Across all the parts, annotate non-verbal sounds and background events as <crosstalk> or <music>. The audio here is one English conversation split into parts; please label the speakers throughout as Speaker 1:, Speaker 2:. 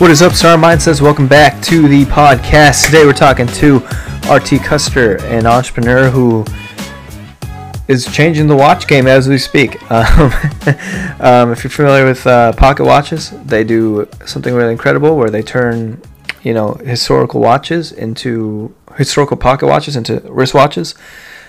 Speaker 1: What is up, Star Mindsets? Welcome back to the podcast. Today we're talking to RT Custer, an entrepreneur who is changing the watch game as we speak. <laughs> Um, um, if you're familiar with uh, pocket watches, they do something really incredible where they turn, you know, historical watches into historical pocket watches into wristwatches.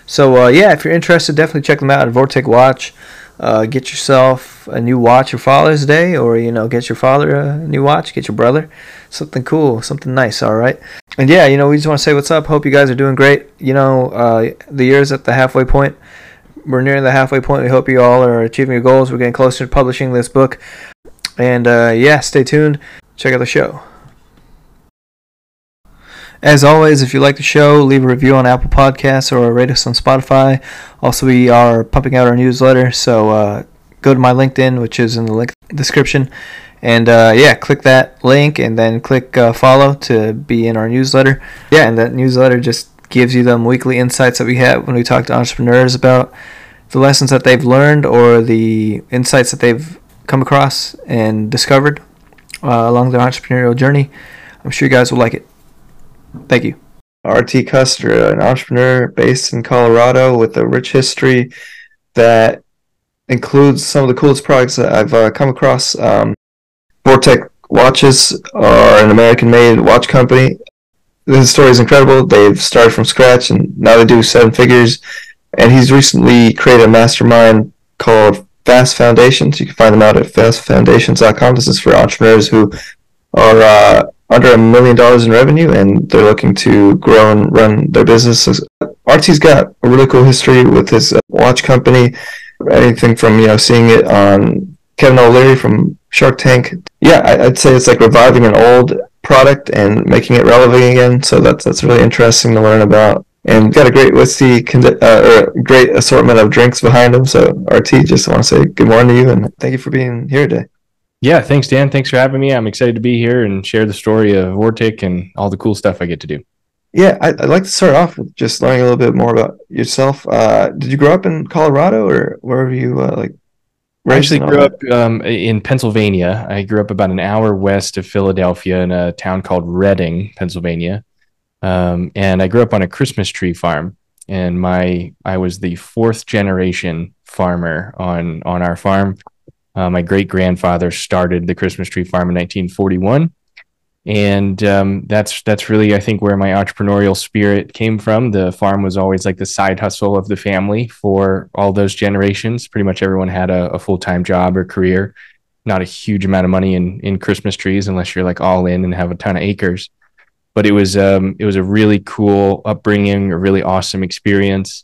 Speaker 1: So uh, yeah, if you're interested, definitely check them out at Vortic Watch. Uh, get yourself a new watch for Father's Day, or you know, get your father a new watch, get your brother something cool, something nice. All right, and yeah, you know, we just want to say what's up. Hope you guys are doing great. You know, uh, the year's at the halfway point. We're nearing the halfway point. We hope you all are achieving your goals. We're getting closer to publishing this book, and uh, yeah, stay tuned. Check out the show. As always, if you like the show, leave a review on Apple Podcasts or rate us on Spotify. Also, we are pumping out our newsletter, so uh, go to my LinkedIn, which is in the link description, and uh, yeah, click that link and then click uh, follow to be in our newsletter. Yeah, and that newsletter just gives you them weekly insights that we have when we talk to entrepreneurs about the lessons that they've learned or the insights that they've come across and discovered uh, along their entrepreneurial journey. I'm sure you guys will like it. Thank you. RT Custer, an entrepreneur based in Colorado with a rich history that includes some of the coolest products that I've uh, come across. Um, Vortic watches are an American-made watch company. This story is incredible. They've started from scratch and now they do seven figures. And he's recently created a mastermind called Fast Foundations. You can find them out at fastfoundations.com. This is for entrepreneurs who are uh, under a million dollars in revenue and they're looking to grow and run their businesses. RT's got a really cool history with his uh, watch company. Anything from you know seeing it on Kevin O'Leary from Shark Tank. Yeah, I'd say it's like reviving an old product and making it relevant again. So that's that's really interesting to learn about. And got a great whiskey, uh, or great assortment of drinks behind him. So RT, just want to say good morning to you and thank you for being here today.
Speaker 2: Yeah, thanks, Dan. Thanks for having me. I'm excited to be here and share the story of Vortic and all the cool stuff I get to do.
Speaker 1: Yeah, I, would like to start off with just learning a little bit more about yourself. Uh, did you grow up in Colorado or where were you uh, like?
Speaker 2: I actually grew up um, in Pennsylvania. I grew up about an hour west of Philadelphia in a town called Reading, Pennsylvania. Um, and I grew up on a Christmas tree farm. And my I was the fourth generation farmer on on our farm. Uh, my great grandfather started the Christmas tree farm in 1941, and um, that's that's really I think where my entrepreneurial spirit came from. The farm was always like the side hustle of the family for all those generations. Pretty much everyone had a, a full time job or career. Not a huge amount of money in in Christmas trees unless you're like all in and have a ton of acres. But it was um, it was a really cool upbringing, a really awesome experience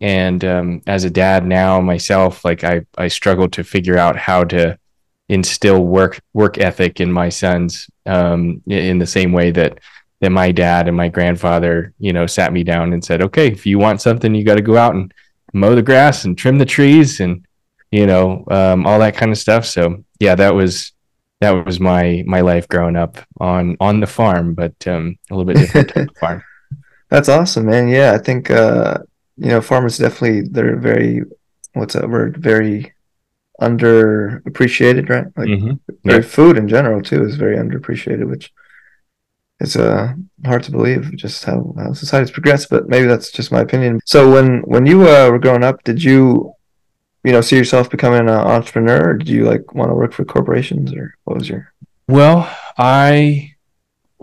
Speaker 2: and um, as a dad now myself like i i struggle to figure out how to instill work work ethic in my sons um, in the same way that that my dad and my grandfather you know sat me down and said okay if you want something you got to go out and mow the grass and trim the trees and you know um, all that kind of stuff. So yeah that was that was my my life growing up on on the farm but um, a little bit different farm. <laughs>
Speaker 1: That's awesome man. Yeah i think uh you know, farmers definitely they're very what's that word? Very underappreciated, right? Like mm-hmm. food in general too is very underappreciated, which is uh hard to believe just how, how society's progressed, but maybe that's just my opinion. So when when you uh, were growing up, did you you know see yourself becoming an entrepreneur or did you like want to work for corporations or what was your
Speaker 2: well i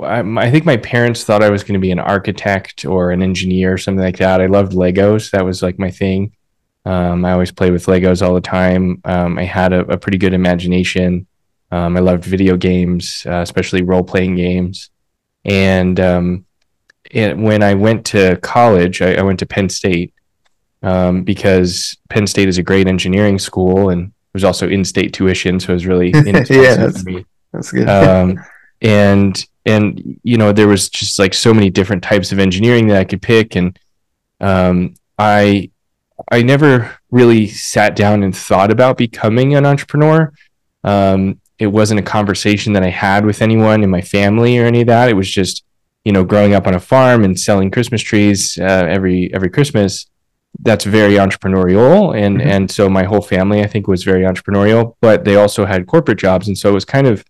Speaker 2: I, I think my parents thought I was going to be an architect or an engineer or something like that. I loved Legos. That was like my thing. Um, I always played with Legos all the time. Um, I had a, a, pretty good imagination. Um, I loved video games, uh, especially role playing games. And um, it, when I went to college, I, I went to Penn State um, because Penn State is a great engineering school and it was also in state tuition. So it was really <laughs> inexpensive yeah, that's, for me. That's good. Um, and and you know there was just like so many different types of engineering that I could pick and um, I I never really sat down and thought about becoming an entrepreneur. Um, it wasn't a conversation that I had with anyone in my family or any of that. It was just you know growing up on a farm and selling Christmas trees uh, every every Christmas. That's very entrepreneurial, and mm-hmm. and so my whole family I think was very entrepreneurial. But they also had corporate jobs, and so it was kind of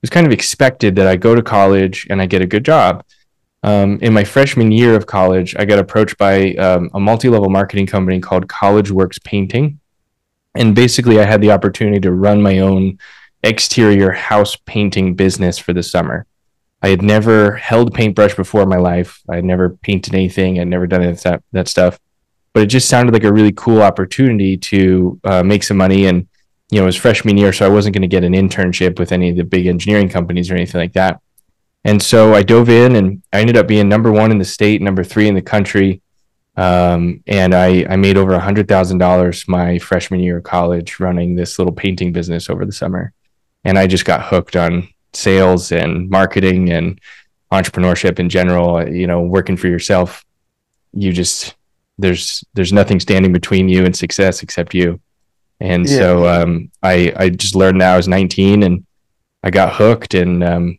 Speaker 2: was kind of expected that I go to college and I get a good job. Um, in my freshman year of college, I got approached by um, a multi level marketing company called College Works Painting. And basically, I had the opportunity to run my own exterior house painting business for the summer. I had never held a paintbrush before in my life. I had never painted anything. I'd never done any that, that stuff. But it just sounded like a really cool opportunity to uh, make some money. And, you know, it was freshman year, so I wasn't going to get an internship with any of the big engineering companies or anything like that. And so I dove in and I ended up being number one in the state, number three in the country. Um, and I, I made over a hundred thousand dollars my freshman year of college running this little painting business over the summer. And I just got hooked on sales and marketing and entrepreneurship in general. You know, working for yourself, you just there's there's nothing standing between you and success except you. And yeah. so um, I I just learned that I was 19 and I got hooked and um,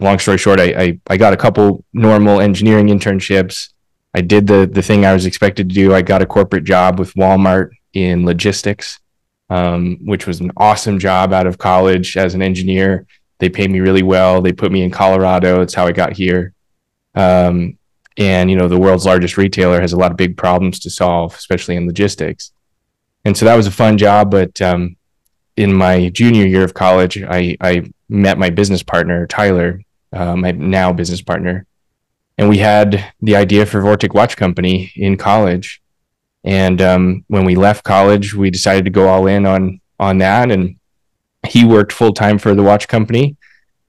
Speaker 2: long story short, I, I, I got a couple normal engineering internships. I did the the thing I was expected to do. I got a corporate job with Walmart in logistics, um, which was an awesome job out of college as an engineer. They paid me really well. They put me in Colorado. It's how I got here. Um, and you know, the world's largest retailer has a lot of big problems to solve, especially in logistics. And so that was a fun job. But um, in my junior year of college, I, I met my business partner Tyler, uh, my now business partner, and we had the idea for Vortic Watch Company in college. And um, when we left college, we decided to go all in on on that. And he worked full time for the watch company,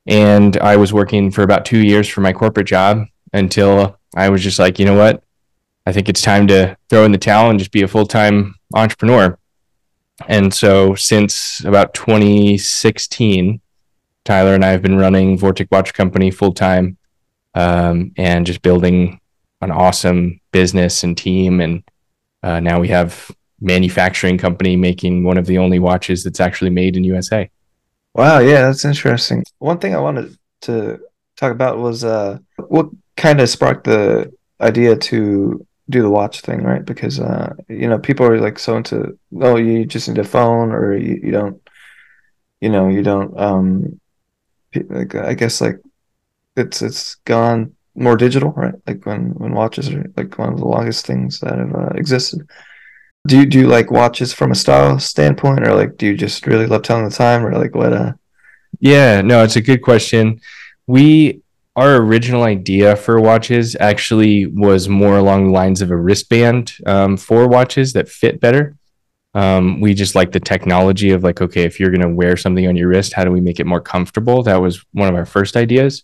Speaker 2: and I was working for about two years for my corporate job until I was just like, you know what, I think it's time to throw in the towel and just be a full time entrepreneur. And so since about 2016, Tyler and I have been running Vortic Watch Company full time um, and just building an awesome business and team. And uh, now we have manufacturing company making one of the only watches that's actually made in USA.
Speaker 1: Wow, yeah, that's interesting. One thing I wanted to talk about was uh, what kind of sparked the idea to do the watch thing, right? Because uh, you know people are like so into oh you just need a phone or you, you don't you know you don't um like I guess like it's it's gone more digital, right? Like when when watches are like one of the longest things that have uh, existed. Do you do you like watches from a style standpoint, or like do you just really love telling the time, or like what? Uh...
Speaker 2: Yeah, no, it's a good question. We our original idea for watches actually was more along the lines of a wristband um, for watches that fit better. Um, we just like the technology of like, okay, if you're going to wear something on your wrist, how do we make it more comfortable? That was one of our first ideas.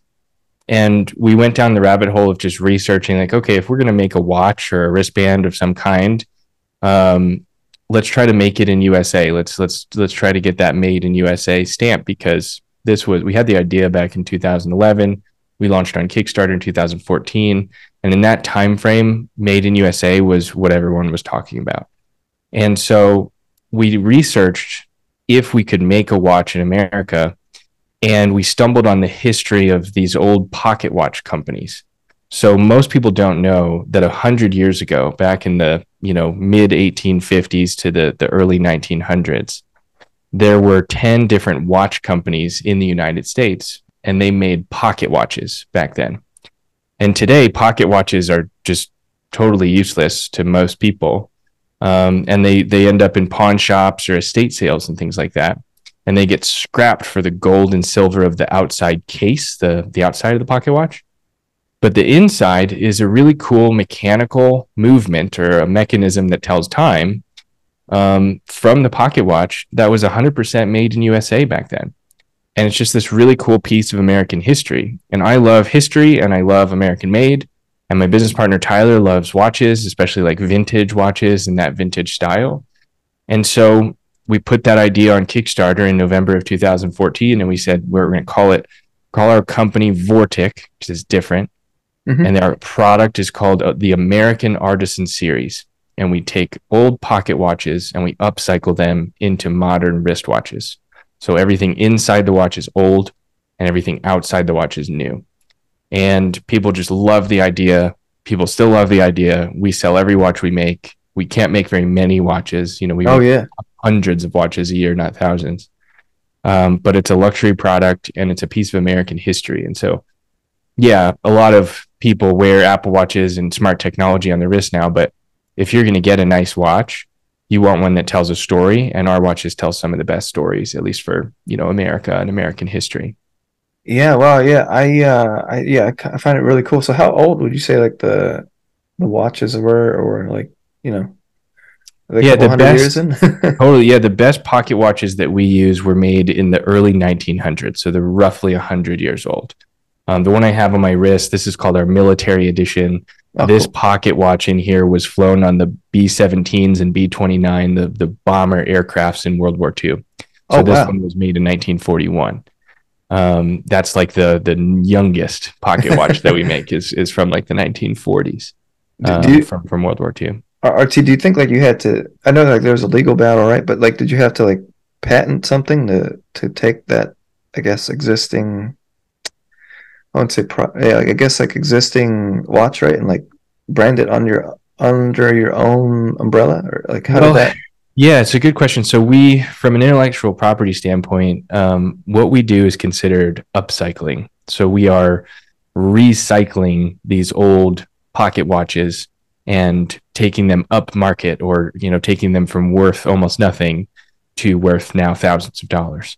Speaker 2: And we went down the rabbit hole of just researching, like, okay, if we're going to make a watch or a wristband of some kind, um, let's try to make it in USA. Let's let's let's try to get that made in USA stamp because this was we had the idea back in 2011. We launched on Kickstarter in 2014, and in that time frame, made in USA was what everyone was talking about. And so we researched if we could make a watch in America, and we stumbled on the history of these old pocket watch companies. So most people don't know that a hundred years ago, back in the you know mid 1850s to the the early 1900s, there were 10 different watch companies in the United States, and they made pocket watches back then. And today, pocket watches are just totally useless to most people. Um, and they they end up in pawn shops or estate sales and things like that. And they get scrapped for the gold and silver of the outside case the the outside of the pocket watch. But the inside is a really cool mechanical movement or a mechanism that tells time um, from the pocket watch that was 100% made in usa back then and it's just this really cool piece of american history and i love history and i love american made and my business partner Tyler loves watches, especially like vintage watches and that vintage style. And so we put that idea on Kickstarter in November of 2014, and we said we're going to call it call our company Vortic, which is different, mm-hmm. and our product is called uh, the American Artisan Series. And we take old pocket watches and we upcycle them into modern wristwatches. So everything inside the watch is old, and everything outside the watch is new and people just love the idea. People still love the idea. We sell every watch we make. We can't make very many watches. You know, we
Speaker 1: oh yeah
Speaker 2: hundreds of watches a year, not thousands. um, but it's a luxury product and it's a piece of American history. And so, yeah, a lot of people wear Apple Watches and smart technology on their wrist now. But if you're going to get a nice watch, you want one that tells a story, and our watches tell some of the best stories, at least for you know America and American history.
Speaker 1: Yeah, well, yeah, I, uh, I, yeah, I find it really cool. So, how old would you say like the the watches were, or like you know,
Speaker 2: yeah, the best. <laughs> totally, yeah, the best pocket watches that we use were made in the early 1900s, so they're roughly 100 years old. Um, the one I have on my wrist, this is called our military edition. Oh, this cool. pocket watch in here was flown on the B 17s and B 29, the, the bomber aircrafts in World War II. So oh, this wow. one was made in 1941. Um, that's like the the youngest pocket watch that we <laughs> make is is from like the 1940s um, you, from from World War II.
Speaker 1: RT, do you think like you had to? I know like there was a legal battle, right? But like, did you have to like patent something to to take that? I guess existing I would say, pro- yeah, I guess like existing watch, right, and like brand it on your under your own umbrella, or like how well, did that?
Speaker 2: Yeah, it's a good question. So we, from an intellectual property standpoint, um, what we do is considered upcycling. So we are recycling these old pocket watches and taking them up market, or you know, taking them from worth almost nothing to worth now thousands of dollars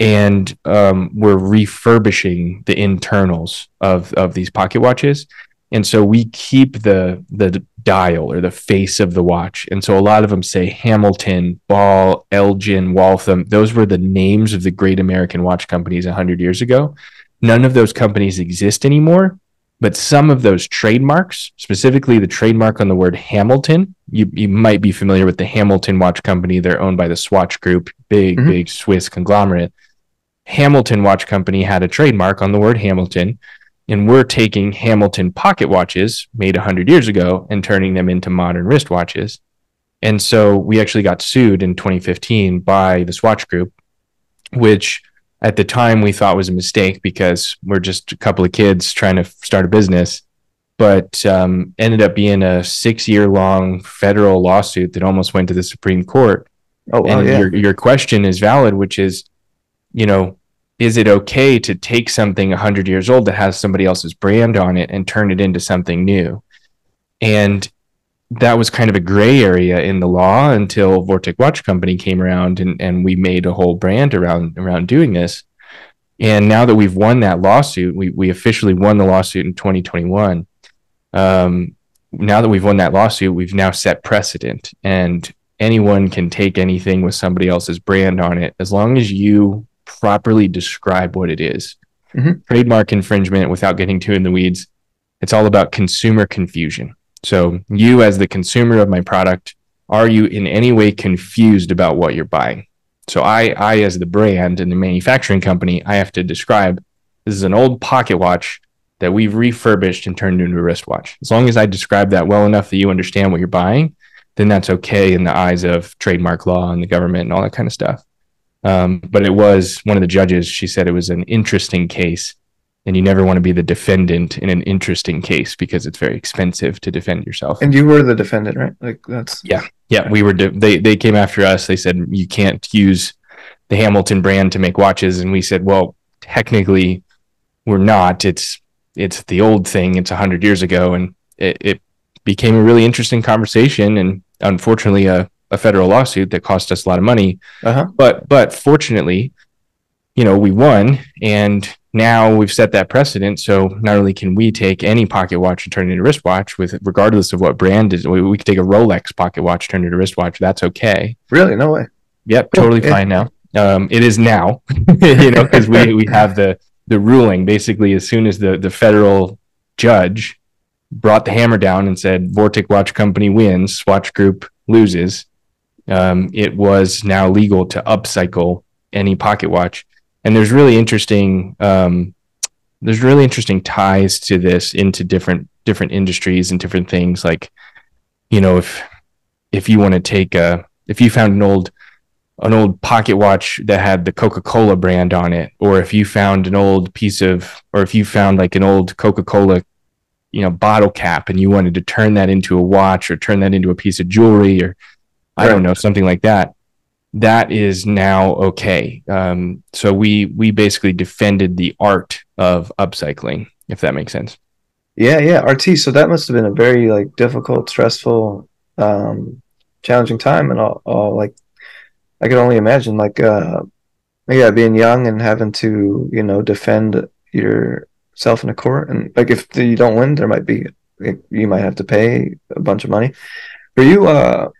Speaker 2: and um, we're refurbishing the internals of of these pocket watches. And so we keep the the dial or the face of the watch. And so a lot of them say hamilton ball elgin waltham. Those were the names of the great american watch companies 100 years ago. None of those companies exist anymore but some of those trademarks specifically the trademark on the word hamilton you, you might be familiar with the hamilton watch company. They're owned by the swatch group big mm-hmm. big swiss conglomerate Hamilton Watch Company had a trademark on the word Hamilton, and we're taking Hamilton pocket watches made 100 years ago and turning them into modern wristwatches. And so we actually got sued in 2015 by the Swatch Group, which at the time we thought was a mistake because we're just a couple of kids trying to start a business, but um, ended up being a six year long federal lawsuit that almost went to the Supreme Court. Oh, and yeah. your, your question is valid, which is, you know, is it okay to take something 100 years old that has somebody else's brand on it and turn it into something new? And that was kind of a gray area in the law until Vortic Watch Company came around and, and we made a whole brand around around doing this. And now that we've won that lawsuit, we, we officially won the lawsuit in 2021. Um, now that we've won that lawsuit, we've now set precedent and anyone can take anything with somebody else's brand on it as long as you properly describe what it is. Mm-hmm. Trademark infringement, without getting too in the weeds, it's all about consumer confusion. So, you as the consumer of my product, are you in any way confused about what you're buying? So, I, I as the brand and the manufacturing company, I have to describe this is an old pocket watch that we've refurbished and turned into a wristwatch. As long as I describe that well enough that you understand what you're buying, then that's okay in the eyes of trademark law and the government and all that kind of stuff. Um, but it was one of the judges. She said it was an interesting case, and you never want to be the defendant in an interesting case because it's very expensive to defend yourself.
Speaker 1: And you were the defendant, right? Like that's
Speaker 2: yeah, yeah. We were. De- they they came after us. They said you can't use the Hamilton brand to make watches, and we said, well, technically, we're not. It's it's the old thing. It's a hundred years ago, and it, it became a really interesting conversation. And unfortunately, a a federal lawsuit that cost us a lot of money. Uh-huh. But but fortunately, you know, we won, and now we've set that precedent. So not only can we take any pocket watch and turn it into a wristwatch, with regardless of what brand is, we, we could take a Rolex pocket watch, turn it into a wristwatch. That's okay.
Speaker 1: Really? No way.
Speaker 2: Yep, totally fine now. Um, it is now, <laughs> you know, because we we have the the ruling. Basically, as soon as the the federal judge brought the hammer down and said Vortic Watch Company wins, Swatch Group loses, um, it was now legal to upcycle any pocket watch. And there's really interesting um, there's really interesting ties to this into different different industries and different things. Like, you know, if if you want to take a if you found an old an old pocket watch that had the Coca-Cola brand on it, or if you found an old piece of, or if you found like an old Coca-Cola, you know, bottle cap, and you wanted to turn that into a watch or turn that into a piece of jewelry or I don't know, something like that. that is now okay. Um, so we we basically defended the art of upcycling, if that makes sense.
Speaker 1: Yeah, yeah, RT. So that must have been a very like difficult, stressful, um, challenging time, and all, all like I could only imagine like uh, yeah, being young and having to you know defend yourself in a court, and like if you don't win, there might be you might have to pay a bunch of money. For you, uh,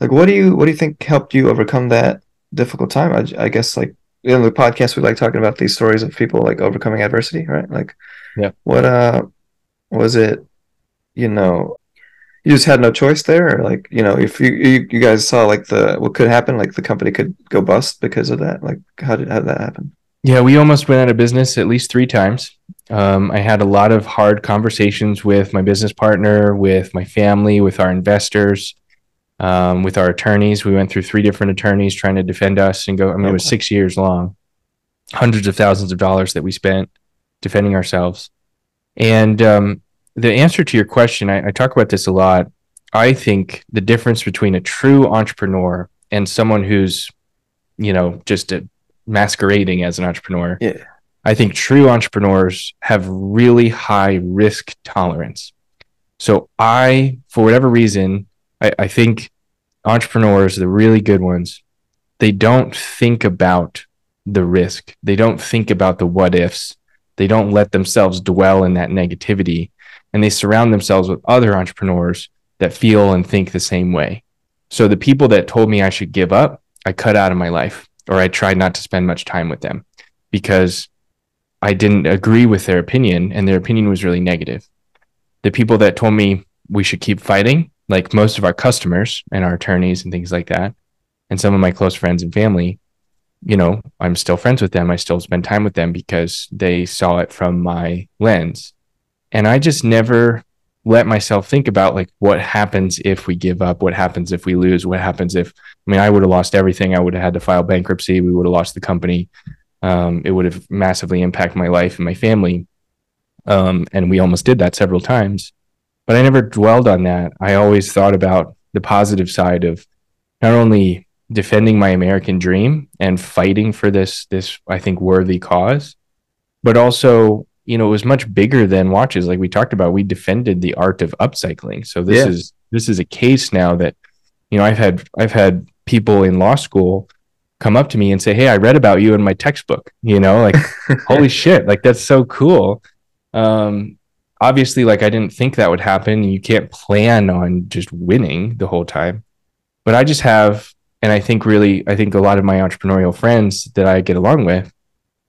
Speaker 1: like what do you what do you think helped you overcome that difficult time? I, I guess like in the podcast we like talking about these stories of people like overcoming adversity, right? Like,
Speaker 2: yeah,
Speaker 1: what uh was it? You know, you just had no choice there, or like you know, if you, you you guys saw like the what could happen, like the company could go bust because of that. Like, how did how did that happen?
Speaker 2: Yeah, we almost went out of business at least three times. Um, I had a lot of hard conversations with my business partner, with my family, with our investors um, with our attorneys. We went through three different attorneys trying to defend us and go. I mean, it was six years long, hundreds of thousands of dollars that we spent defending ourselves. And um, the answer to your question, I, I talk about this a lot. I think the difference between a true entrepreneur and someone who's, you know, just a, masquerading as an entrepreneur.
Speaker 1: Yeah.
Speaker 2: I think true entrepreneurs have really high risk tolerance. So I, for whatever reason, I, I think entrepreneurs, the really good ones, they don't think about the risk. They don't think about the what ifs. They don't let themselves dwell in that negativity. And they surround themselves with other entrepreneurs that feel and think the same way. So the people that told me I should give up, I cut out of my life or I tried not to spend much time with them because I didn't agree with their opinion and their opinion was really negative. The people that told me we should keep fighting, like most of our customers and our attorneys and things like that, and some of my close friends and family, you know, I'm still friends with them. I still spend time with them because they saw it from my lens. And I just never let myself think about like what happens if we give up, what happens if we lose, what happens if I mean I would have lost everything. I would have had to file bankruptcy. We would have lost the company. Um, it would have massively impacted my life and my family. Um, and we almost did that several times but I never dwelled on that. I always thought about the positive side of not only defending my American dream and fighting for this this I think worthy cause, but also you know it was much bigger than watches. Like we talked about, we defended the art of upcycling. So this yeah. is this is a case now that you know I've had I've had people in law school come up to me and say, "Hey, I read about you in my textbook." You know, like <laughs> holy shit, like that's so cool. Um, obviously like I didn't think that would happen. You can't plan on just winning the whole time. But I just have and I think really I think a lot of my entrepreneurial friends that I get along with,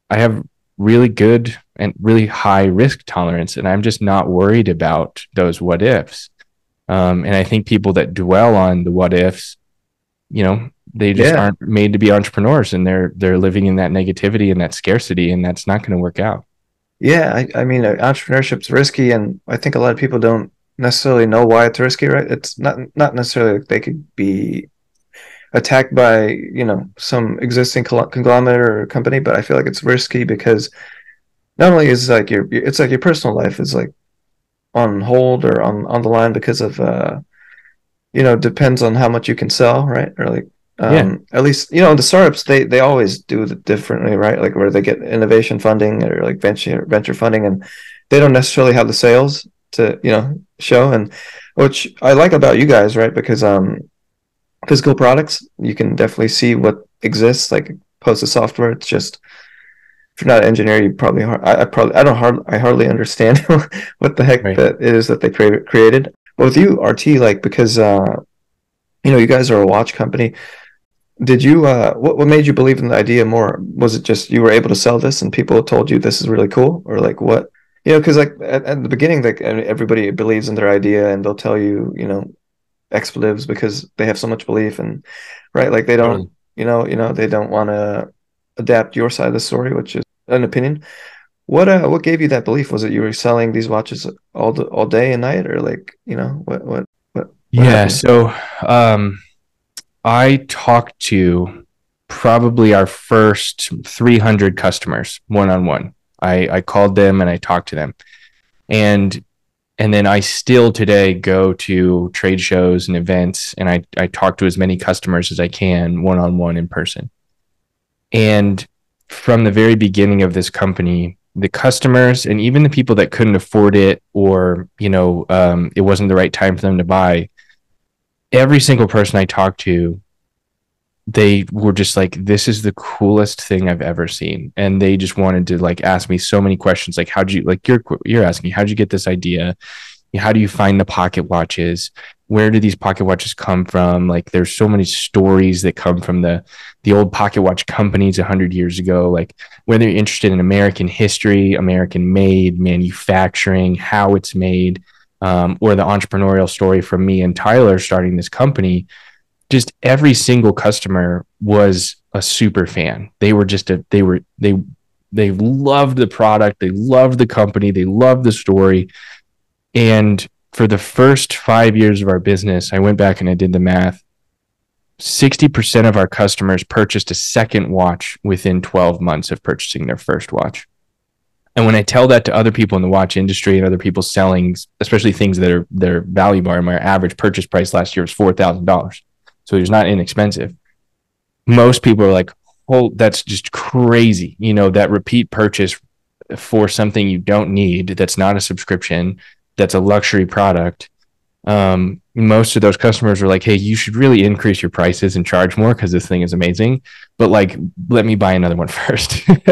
Speaker 2: I have really good and really high risk tolerance and I'm just not worried about those what ifs. Um, and I think people that dwell on the what ifs, you know, they just yeah. aren't made to be entrepreneurs and they're they're living in that negativity and that scarcity and that's not going to work out.
Speaker 1: Yeah, I, I mean, uh, entrepreneurship's risky, and I think a lot of people don't necessarily know why it's risky. Right? It's not not necessarily they could be attacked by you know some existing conglomerate or company, but I feel like it's risky because not only is like your it's like your personal life is like on hold or on on the line because of uh you know depends on how much you can sell, right? Or like um, yeah. At least you know the startups they they always do it differently, right? Like where they get innovation funding or like venture venture funding, and they don't necessarily have the sales to you know show. And which I like about you guys, right? Because um, physical products you can definitely see what exists. Like post the software, it's just if you're not an engineer, you probably I, I probably I don't hard I hardly understand <laughs> what the heck right. that it is that they cre- created. But with you, RT, like because uh, you know you guys are a watch company did you uh what, what made you believe in the idea more? Was it just you were able to sell this and people told you this is really cool? Or like what? You know because like at, at, the beginning like everybody believes in their idea and they'll tell you you know expletives because they have so much belief and right like they don't you know you know they don't want to adapt your side of the story which is an opinion. What uh what gave you that belief? Was it you were selling these watches all the, all day and night or like you know what what what, what
Speaker 2: yeah happened? so um I talked to probably our first 300 customers one on one. I, called them and I talked to them. And and then I still today go to trade shows and events and I, I talk to as many customers as I can one on one in person. And from the very beginning of this company, the customers and even the people that couldn't afford it or, you know, um, it wasn't the right time for them to buy, every single person I talked to they were just like this is the coolest thing i've ever seen. And they just wanted to like ask me so many questions like how'd you like you're you're asking how'd you get this idea? How do you find the pocket watches? Where do these pocket watches come from? Like there's so many stories that come from the the old pocket watch companies a 100 years ago like whether you're interested in american history american made manufacturing how it's made um, or the entrepreneurial story from me and tyler starting this company just every single customer was a super fan. They were just a they were they they loved the product, they loved the company, they loved the story. And for the first 5 years of our business, I went back and I did the math. 60% of our customers purchased a second watch within 12 months of purchasing their first watch. And when I tell that to other people in the watch industry and other people selling, especially things that are their value bar, my average purchase price last year was four thousand dollars so it's not inexpensive. Most people are like, "Oh, that's just crazy!" You know, that repeat purchase for something you don't need that's not a subscription, that's a luxury product. Um, most of those customers are like, "Hey, you should really increase your prices and charge more because this thing is amazing." But like, let me buy another one <laughs> first. <laughs>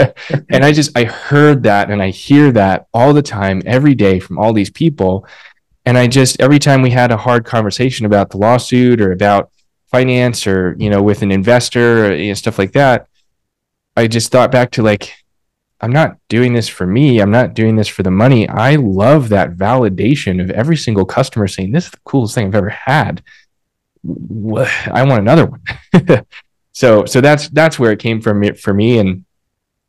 Speaker 2: and I just I heard that and I hear that all the time, every day from all these people. And I just every time we had a hard conversation about the lawsuit or about finance or you know with an investor or, you know, stuff like that i just thought back to like i'm not doing this for me. I'm not doing this for the money. I love that validation of every single customer saying this is the coolest thing i've ever had. I want another one. <laughs> So so that's that's where it came from for me. And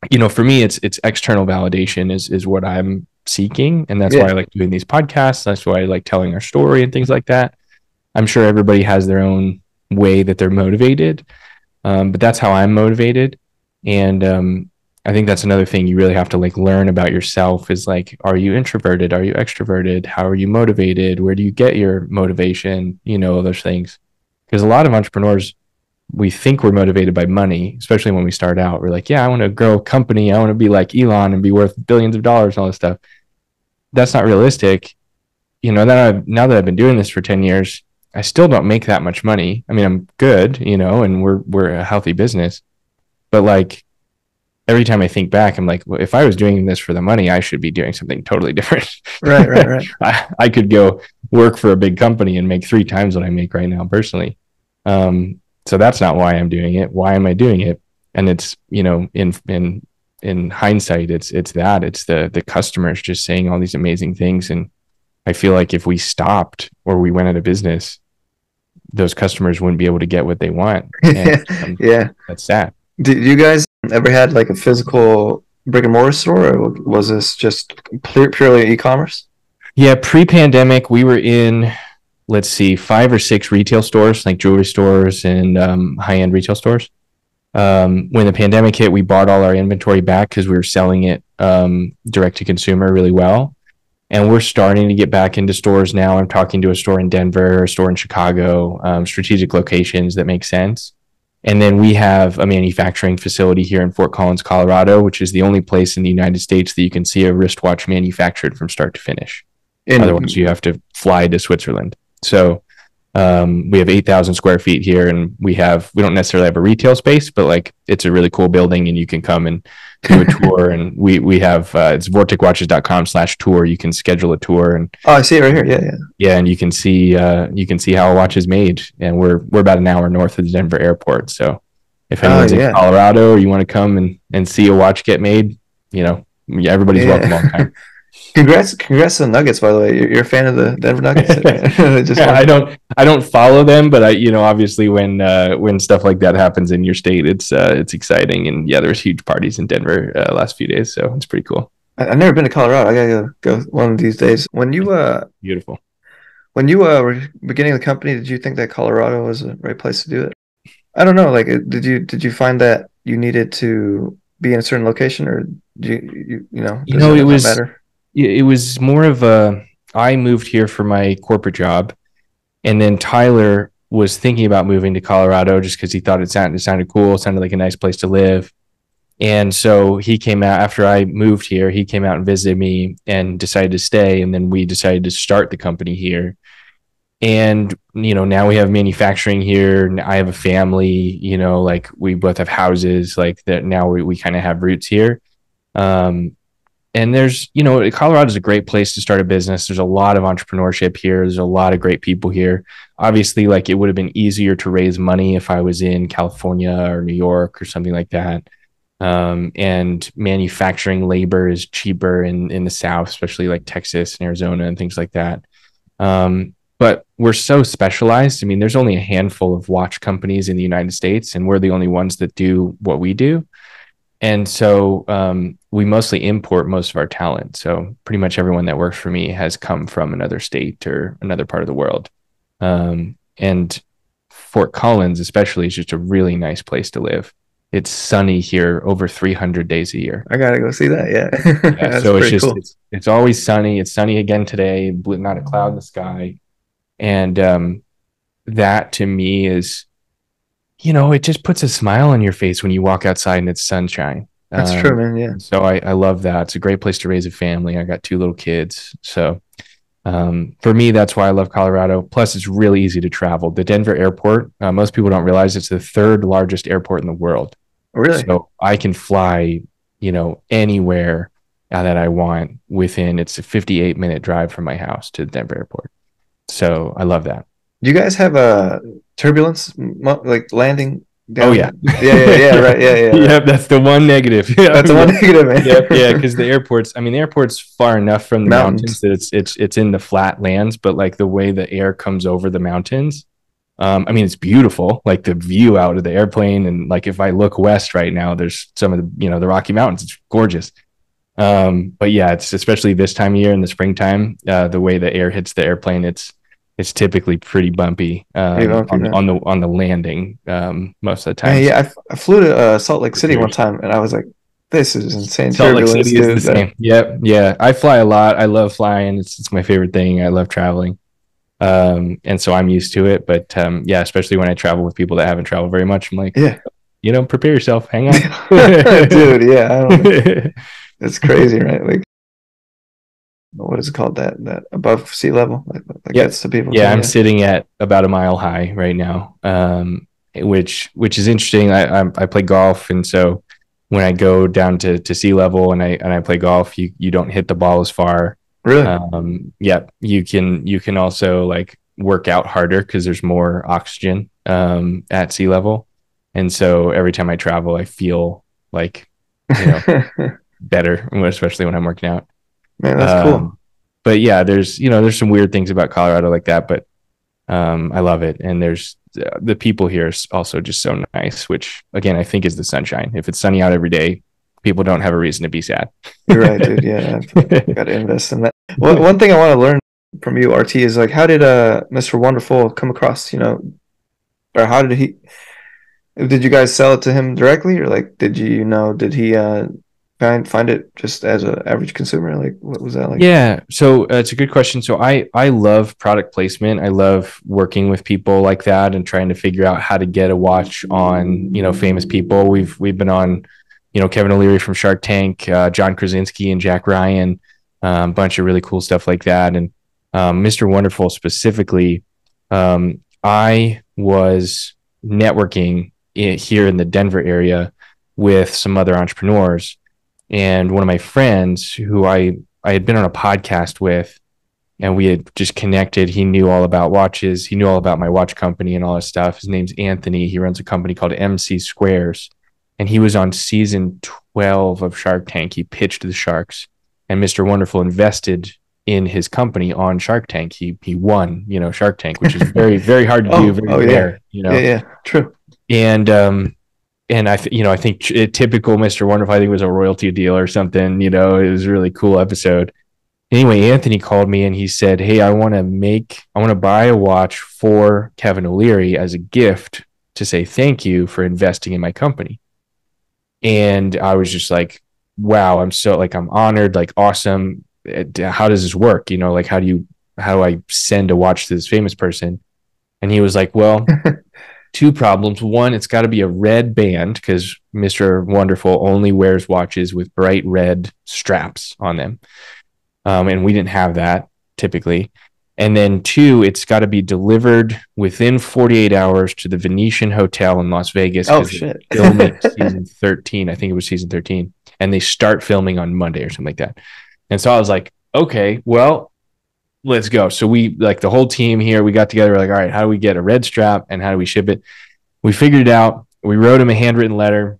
Speaker 2: you know for me it's it's external validation is is what i'm seeking. And that's yeah. why i like doing these podcasts. That's why i like telling our story and things like that. I'm sure everybody has their own way that they're motivated. Um, but that's how I'm motivated. And um, I think that's another thing you really have to like learn about yourself is like, are you introverted? Are you extroverted? How are you motivated? Where do you get your motivation? You know, those things. Because a lot of entrepreneurs, we think we're motivated by money, especially when we start out. We're like, yeah, I want to grow a company. I want to be like Elon and be worth billions of dollars and all this stuff. That's not realistic. You know, then I've, now that I've been doing this for 10 years, I still don't make that much money. I mean, I'm good, you know, and we're we're a healthy business. But like every time I think back, I'm like, well, if I was doing this for the money, I should be doing something totally different. <laughs>
Speaker 1: Right, right, right. <laughs>
Speaker 2: I, I could go work for a big company and make three times what I make right now personally. Um, so that's not why I'm doing it. Why am I doing it? And it's, you know, in in in hindsight, it's it's that. It's the the customers just saying all these amazing things. And I feel like if we stopped or we went out of business, those customers wouldn't be able to get what they want. <laughs>
Speaker 1: Um, yeah,
Speaker 2: that's sad.
Speaker 1: Did you guys ever had like a physical brick and mortar store, or was this just purely e-commerce?
Speaker 2: Yeah, pre-pandemic, we were in let's see, five or six retail stores, like jewelry stores and um, high-end retail stores. Um, when the pandemic hit, we bought all our inventory back because we were selling it um, direct to consumer really well and we're starting to get back into stores now. I'm talking to a store in Denver, a store in Chicago, um, strategic locations that make sense. And then we have a manufacturing facility here in Fort Collins, Colorado, which is the only place in the United States that you can see a wristwatch manufactured from start to finish. In- Otherwise, you have to fly to Switzerland. So um, we have 8,000 square feet here, and we have we don't necessarily have a retail space, but like it's a really cool building, and you can come and do a tour. and we we have uh, it's vorticwatches.com slash tour. You can schedule a tour, and
Speaker 1: oh, I see it right here. Yeah, yeah,
Speaker 2: yeah, and you can see uh, you can see how a watch is made, and we're we're about an hour north of the Denver airport. So if oh, anyone's yeah. in Colorado or you want to come and and see a watch get made, you know, everybody's yeah. welcome all time. <laughs>
Speaker 1: Congrats, congrats to the Nuggets. By the way, you're, you're a fan of the Denver Nuggets. <laughs>
Speaker 2: Just yeah, I don't, I don't follow them, but I, you know, obviously when uh, when stuff like that happens in your state, it's uh, it's exciting. And yeah, there was huge parties in Denver uh, last few days, so it's pretty cool.
Speaker 1: I, have never been to Colorado. I gotta go one of these days. When you uh,
Speaker 2: beautiful.
Speaker 1: When you uh, were beginning the company, did you think that Colorado was the right place to do it? I don't know. Like, did you did you find that you needed to be in a certain location, or do you you, you know?
Speaker 2: You know, it was. Matter? It was more of a I moved here for my corporate job, and then Tyler was thinking about moving to Colorado just because he thought it sounded it sounded cool, sounded like a nice place to live. And so he came out after I moved here. He came out and visited me and decided to stay. And then we decided to start the company here. And you know, now we have manufacturing here. I have a family. You know, like we both have houses. Like that. Now we, we kind of have roots here. Um, and there's you know colorado is a great place to start a business. There's a lot of entrepreneurship here. There's a lot of great people here. Obviously like it would have been easier to raise money if i was in california or new york or something like that. Um, and manufacturing labor is cheaper in in the south especially like texas and arizona and things like that. Um, but we're so specialized. I mean there's only a handful of watch companies in the united states and we're the only ones that do what we do and so um, we mostly import most of our talent. So pretty much everyone that works for me has come from another state or another part of the world. Um, and Fort Collins, especially, is just a really nice place to live. It's sunny here over 300 days a year.
Speaker 1: I gotta go see that. Yeah.
Speaker 2: yeah <laughs> so it's just cool. it's, it's always sunny. It's sunny again today. Not a cloud in the sky, and um, that to me is you know, it just puts a smile on your face when you walk outside and it's sunshine.
Speaker 1: That's um, true, man. Yeah.
Speaker 2: So I, I love that. It's a great place to raise a family. I got two little kids. So um, for me, that's why I love Colorado. Plus, it's really easy to travel. The Denver airport, uh, most people don't realize it's the third largest airport in the world.
Speaker 1: Oh, really?
Speaker 2: So I can fly, you know, anywhere uh, that I want within, it's a 58 minute drive from my house to the Denver airport. So I love that.
Speaker 1: Do you guys have a turbulence, like landing.
Speaker 2: Down. Oh yeah,
Speaker 1: yeah, yeah, yeah, right, yeah, yeah. <laughs>
Speaker 2: yeah, that's the one negative.
Speaker 1: Yeah, <laughs> that's the one negative. Man.
Speaker 2: yep, yeah, because the airport's. I mean, the airport's far enough from the mountains. mountains that it's it's it's in the flat lands, but like the way the air comes over the mountains. Um, I mean, it's beautiful, like the view out of the airplane, and like if I look west right now, there's some of the you know the Rocky Mountains. It's gorgeous. Um, but yeah, it's especially this time of year in the springtime, uh, the way the air hits the airplane, it's it's typically pretty bumpy, um, on, on, the on the landing um, most of the time.
Speaker 1: Yeah, yeah I, flew to uh, Salt Lake City one time, and I was like, "This is insane."
Speaker 2: Salt Lake City is the same. Yep, yeah. I fly a lot. I love flying. It's it's my favorite thing. I love traveling, um, and so I'm used to it. But um, yeah, especially when I travel with people that haven't traveled very much, I'm like,
Speaker 1: yeah,
Speaker 2: you know, prepare yourself. Hang
Speaker 1: on, <laughs> dude. Yeah, <laughs> it's crazy, right? Like what is it called? That that above sea level? Like,
Speaker 2: like yeah. that's the people yeah i'm sitting at about a mile high right now um which which is interesting. I, I, I play golf and so when i go down to to sea level and i and i play golf you you don't hit the ball as far.
Speaker 1: Really?
Speaker 2: Um yeah you can you can also like work out harder because there's more oxygen um at sea level. And so every time i travel i feel like you know <laughs> better especially when i'm working out
Speaker 1: Man, that's um, cool.
Speaker 2: But yeah, there's you know there's some weird things about Colorado like that, but um, I love it. And there's uh, the people here is also just so nice, which again I think is the sunshine. If it's sunny out every day, people don't have a reason to be sad.
Speaker 1: You're right, dude. Yeah, <laughs> got to invest in that. Well, <laughs> one thing I want to learn from you, RT, is like how did uh Mr. Wonderful come across? You know, or how did he? Did you guys sell it to him directly, or like did you, you know did he uh find find it just as an average consumer like what was that like?
Speaker 2: Yeah so uh, it's a good question. So i i love product placement. I love working with people like that and trying to figure out how to get a watch on you know famous people. We've we've been on you know kevin o'leary from shark tank uh, john krasinski and jack ryan a um, bunch of really cool stuff like that. And um, mr wonderful specifically um, i was networking in, here in the denver area with some other entrepreneurs and one of my friends who I I had been on a podcast with and we had just connected. He knew all about watches. He knew all about my watch company and all this stuff. His name's Anthony. He runs a company called MC Squares. And he was on season 12 of Shark Tank. He pitched the Sharks and Mr. Wonderful invested in his company on Shark Tank. He he won, you know, Shark Tank, which is <laughs> very, very hard to oh, do, very oh, rare,
Speaker 1: yeah. you know. Yeah, yeah, true.
Speaker 2: And um and I, you know, I think typical Mr. Wonderful, I think it was a royalty deal or something. You know, it was a really cool episode. Anyway, Anthony called me and he said, "Hey, I want to make, I want to buy a watch for Kevin O'Leary as a gift to say thank you for investing in my company." And I was just like, "Wow, I'm so like I'm honored, like awesome." how does this work? You know, like how do you how do I send a watch to this famous person? And he was like, well, <laughs> two problems. One, it's got to be a red band because Mr. Wonderful only wears watches with bright red straps on them. Um, and we didn't have that typically. And then two, it's got to be delivered within 48 hours to the Venetian Hotel in Las Vegas.
Speaker 1: Oh shit!
Speaker 2: filming <laughs> season 13, I think it was season 13, and they start filming on Monday or something like that. And so I was like, okay, well, let's go. So we like the whole team here, we got together, like, all right, how do we get a red strap and how do we ship it? We figured it out. We wrote him a handwritten letter.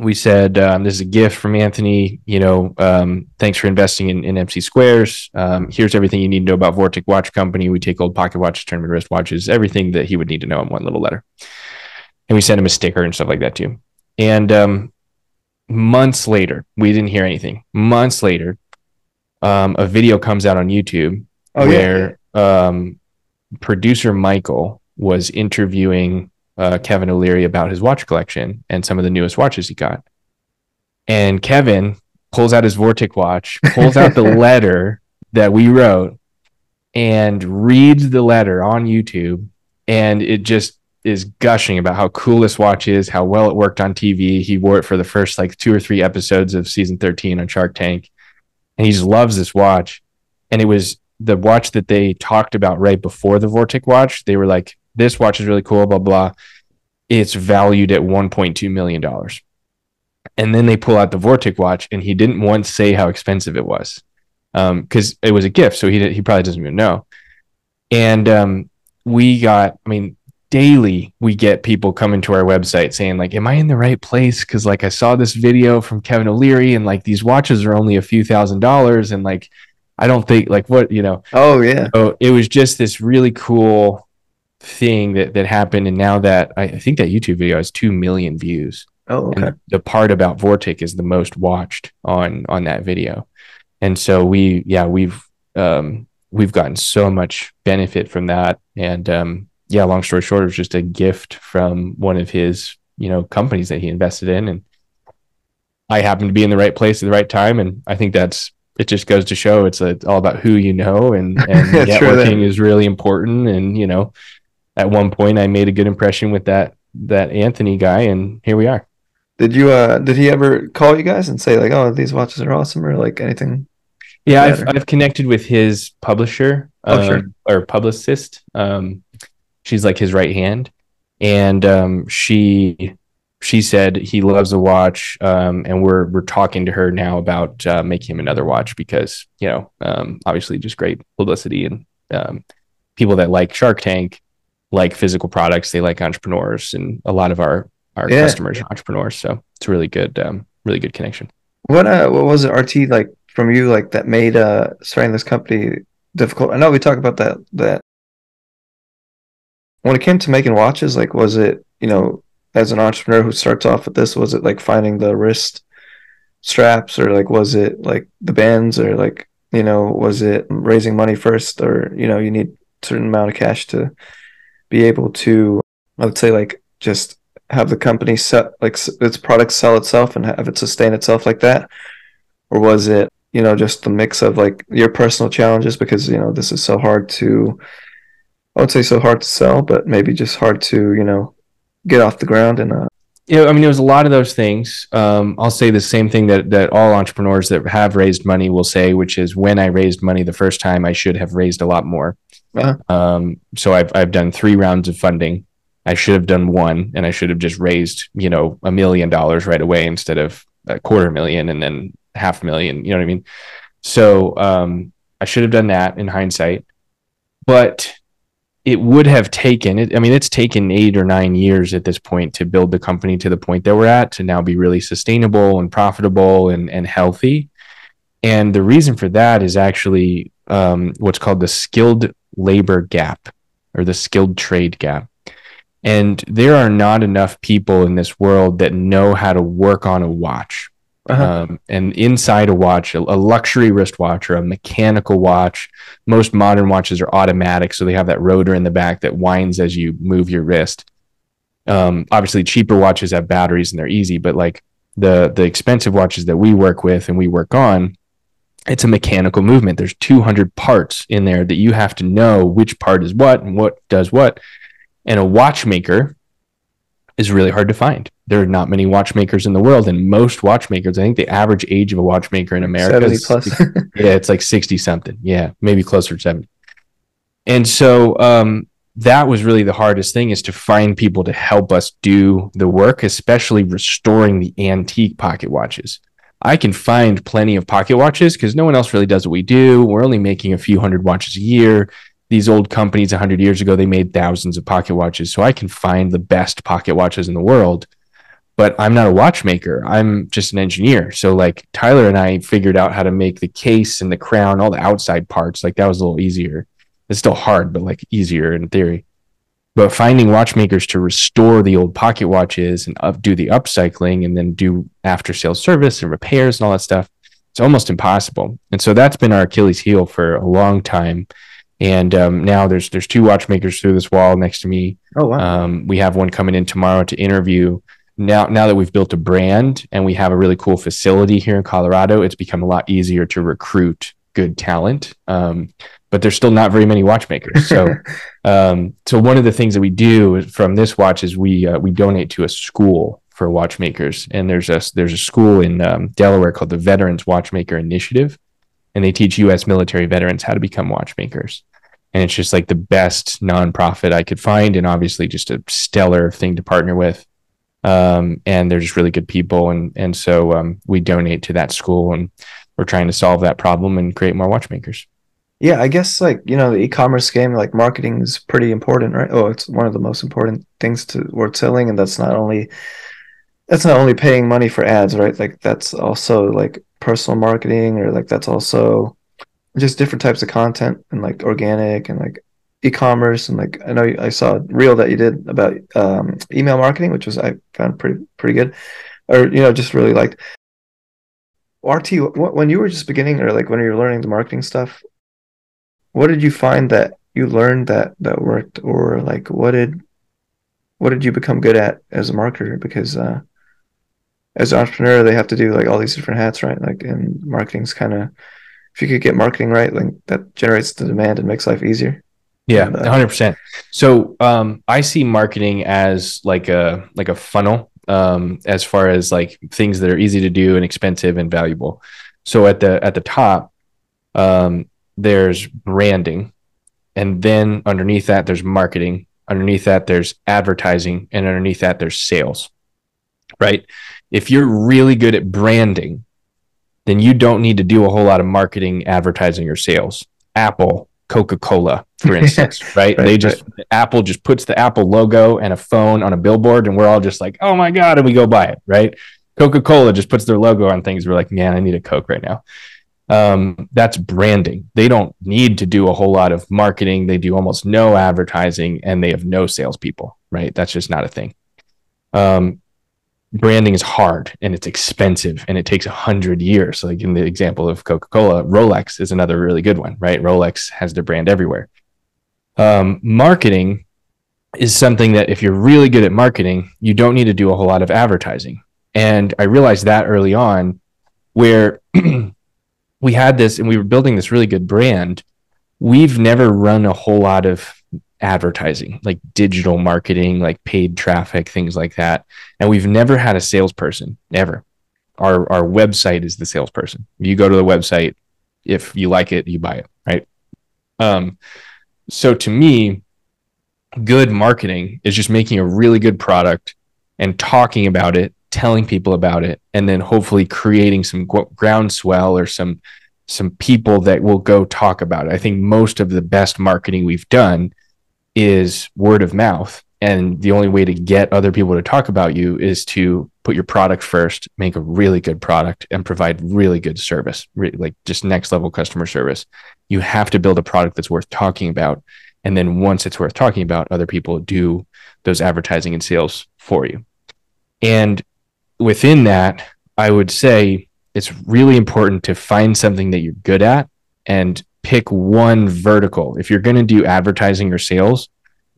Speaker 2: We said, um, this is a gift from Anthony. You know, um, thanks for investing in, in MC Squares. Um, here's everything you need to know about Vortic Watch Company. We take old pocket watches, tournament wrist watches, everything that he would need to know in one little letter. And we sent him a sticker and stuff like that too. And um, months later, we didn't hear anything. Months later, um, a video comes out on YouTube
Speaker 1: Oh,
Speaker 2: where um, producer Michael was interviewing uh, Kevin O'Leary about his watch collection and some of the newest watches he got. And Kevin pulls out his Vortic watch, pulls out the <laughs> letter that we wrote, and reads the letter on YouTube. And it just is gushing about how cool this watch is, how well it worked on TV. He wore it for the first like two or three episodes of season 13 on Shark Tank. And he just loves this watch. And it was the watch that they talked about right before the Vortic watch. They were like, this watch is really cool, blah, blah. It's valued at $1.2 million. And then they pull out the Vortic watch, and he didn't once say how expensive it was because um, it was a gift. So he, he probably doesn't even know. And um, we got, I mean, daily we get people coming to our website saying like am i in the right place because like i saw this video from kevin o'leary and like these watches are only a few thousand dollars and like i don't think like what you know.
Speaker 1: Oh yeah.
Speaker 2: so it was just this really cool thing that that happened and now that i, I think that youtube video has 2 million views.
Speaker 1: Oh okay.
Speaker 2: and the part about vortic is the most watched on on that video. And so we yeah we've um we've gotten so much benefit from that. And um yeah long story short it was just a gift from one of his you know companies that he invested in. And i happened to be in the right place at the right time. And i think that's it just goes to show it's, a, all about who you know and, <laughs> and networking is really important and you know at one point i made a good impression with that that anthony guy and here we are
Speaker 1: Did you uh did he ever call you guys and say like, oh, these watches are awesome or like anything?
Speaker 2: Yeah, I've. I've connected with his publisher
Speaker 1: Oh, sure.
Speaker 2: um, or publicist. Um, she's like his right hand, and um, she she said he loves the watch, um, and we're we're talking to her now about uh, making him another watch because you know um, obviously just great publicity and um, people that like Shark Tank like physical products. They like entrepreneurs, and a lot of our our
Speaker 1: Yeah.
Speaker 2: customers are entrepreneurs. So it's a really good um, really good connection.
Speaker 1: What uh what was it RT like from you like that made uh starting this company difficult? I know we talk about that that when it came to making watches, like was it, you know, as an entrepreneur who starts off with this, was it like finding the wrist straps or like was it like the bands or like, you know, was it raising money first or, you know, you need a certain amount of cash to be able to I would say like just have the company set like its product sell itself and have it sustain itself like that? Or was it you know just the mix of like your personal challenges because you know this is so hard to i would say so hard to sell but maybe just hard to you know get off the ground and uh
Speaker 2: Yeah, I mean, it was a lot of those things. Um, I'll say the same thing that that all entrepreneurs that have raised money will say, which is when I raised money the first time, I should have raised a lot more.
Speaker 1: Uh-huh.
Speaker 2: Um, so I've I've done three rounds of funding. I should have done one, and I should have just raised you know a million dollars right away instead of a quarter million and then half a million. You know what I mean? So um, I should have done that in hindsight, but it would have taken it i mean it's taken eight or nine years at this point to build the company to the point that we're at to now be really sustainable and profitable and, and healthy. And the reason for that is actually um, what's called the skilled labor gap or the skilled trade gap. And there are not enough people in this world that know how to work on a watch
Speaker 1: Uh-huh.
Speaker 2: um, and inside a watch, a, a luxury wristwatch or a mechanical watch. Most modern watches are automatic, so they have that rotor in the back that winds as you move your wrist. Um, obviously, cheaper watches have batteries and they're easy, but like the the expensive watches that we work with and we work on, it's a mechanical movement. There's 200 parts in there that you have to know which part is what and what does what. And a watchmaker is really hard to find. There are not many watchmakers in the world, and most watchmakers, I think the average age of a watchmaker in America 70 is plus. yeah, it's like 60 something. Yeah, maybe closer to 70. And so um, that was really the hardest thing is to find people to help us do the work, especially restoring the antique pocket watches. I can find plenty of pocket watches because no one else really does what we do. We're only making a few hundred watches a year. These old companies 100 years ago, they made thousands of pocket watches. So I can find the best pocket watches in the world. But I'm not a watchmaker. I'm just an engineer. So, like, Tyler and I figured out how to make the case and the crown, all the outside parts. Like, that was a little easier. It's still hard, but like easier in theory. But finding watchmakers to restore the old pocket watches and up, do the upcycling and then do after sales service and repairs and all that stuff, it's almost impossible. And so that's been our Achilles heel for a long time. And um, now there's there's two watchmakers through this wall next to me.
Speaker 1: Oh wow!
Speaker 2: Um, we have one coming in tomorrow to interview. Now now that we've built a brand and we have a really cool facility here in Colorado, it's become a lot easier to recruit good talent. Um, but there's still not very many watchmakers. So, <laughs> um, so one of the things that we do from this watch is we uh, we donate to a school for watchmakers, and there's a there's a school in um, Delaware called the Veterans Watchmaker Initiative, and they teach U.S. military veterans how to become watchmakers. And it's just like the best nonprofit I could find, and obviously just a stellar thing to partner with. Um, and they're just really good people, and and so um, we donate to that school, and we're trying to solve that problem and create more watchmakers.
Speaker 1: Yeah, I guess like you know the e-commerce game, like marketing is pretty important, right? Oh, it's one of the most important things to worth selling, and that's not only that's not only paying money for ads, right? Like that's also like personal marketing, or like that's also just different types of content and like organic and like e-commerce and like I know I saw a reel that you did about um, email marketing, which was I found pretty pretty good, or you know just really liked. RT, when you were just beginning, or like when you were learning the marketing stuff, what did you find that you learned that that worked or like what did what did you become good at as a marketer because uh as an entrepreneur they have to do like all these different hats right like and marketing's kind of if you could get marketing right like that generates the demand and makes life easier
Speaker 2: yeah uh, 100% so um i see marketing as like a like a funnel um as far as like things that are easy to do and expensive and valuable so at the at the top um there's branding, and then underneath that, there's marketing. Underneath that, there's advertising, and underneath that, there's sales. Right? If you're really good at branding, then you don't need to do a whole lot of marketing, advertising, or sales. Apple, Coca Cola, for <laughs> instance, right? right? They just right. Apple just puts the Apple logo and a phone on a billboard, and we're all just like, "Oh my god!" and we go buy it, right? Coca Cola just puts their logo on things. We're like, "Man, I need a Coke right now." um, that's branding. They don't need to do a whole lot of marketing. They do almost no advertising and they have no salespeople, right? That's just not a thing. Um, branding is hard and it's expensive and it takes a hundred years. Like in the example of Coca Cola, Rolex is another really good one, right? Rolex has their brand everywhere. Um, marketing is something that if you're really good at marketing, you don't need to do a whole lot of advertising. And I realized that early on where <clears throat> we had this and we were building this really good brand. We've never run a whole lot of advertising, like digital marketing, like paid traffic, things like that. And we've never had a salesperson ever. Our our website is the salesperson. You go to the website, if you like it, you buy it, right? Um, so to me, good marketing is just making a really good product and talking about it telling people about it and then hopefully creating some groundswell or some some people that will go talk about it. I think most of the best marketing we've done is word of mouth and the only way to get other people to talk about you is to put your product first, make a really good product and provide really good service, like just next level customer service. You have to build a product that's worth talking about and then once it's worth talking about, other people do those advertising and sales for you. And within that, I would say it's really important to find something that you're good at and pick one vertical. If you're going to do advertising or sales,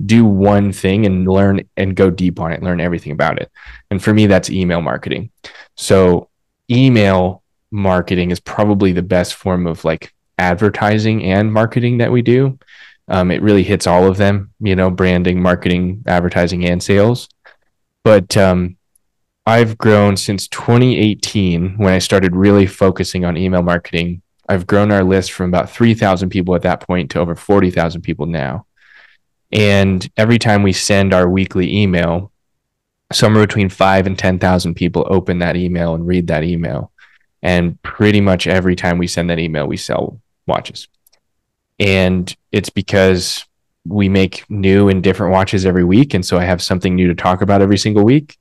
Speaker 2: do one thing and learn and go deep on it, learn everything about it. And for me, that's email marketing. So, email marketing is probably the best form of like advertising and marketing that we do. Um, it really hits all of them, you know, branding, marketing, advertising, and sales. But um, I've grown since 2018 when I started really focusing on email marketing. I've grown our list from about 3,000 people at that point to over 40,000 people now. And every time we send our weekly email, somewhere between five and 10,000 people open that email and read that email. And pretty much every time we send that email, we sell watches. And it's because we make new and different watches every week. And so I have something new to talk about every single week.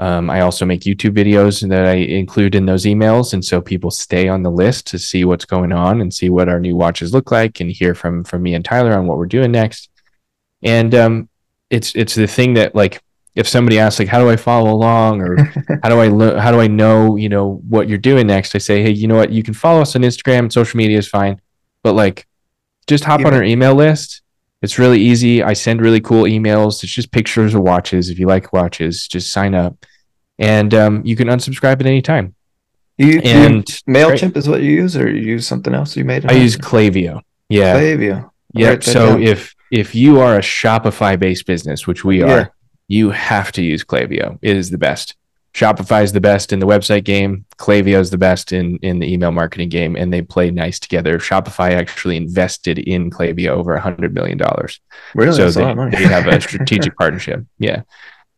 Speaker 2: Um, I also make YouTube videos that I include in those emails. And so people stay on the list to see what's going on and see what our new watches look like and hear from, from me and Tyler on what we're doing next. And um, it's, it's the thing that like, if somebody asks like, how do I follow along or <laughs> how do I, lo- how do I know, you know, what you're doing next? I say, Hey, you know what? You can follow us on Instagram, social media is fine, but like just hop on our email list. It's really easy. I send really cool emails. It's just pictures of watches. If you like watches, just sign up, and um, you can unsubscribe at any time.
Speaker 1: You, and you, Mailchimp is what you use, or you use something else you made?
Speaker 2: I use Klaviyo. Yeah,
Speaker 1: Klaviyo.
Speaker 2: Yeah. So down. if if you are a Shopify based business, which we are, yeah. you have to use Klaviyo. It is the best. Shopify is the best in the website game. Klaviyo is the best in in the email marketing game, and they play nice together. Shopify actually invested in Klaviyo over a hundred million dollars.
Speaker 1: Really?
Speaker 2: So they, they have a <laughs> strategic partnership. Yeah,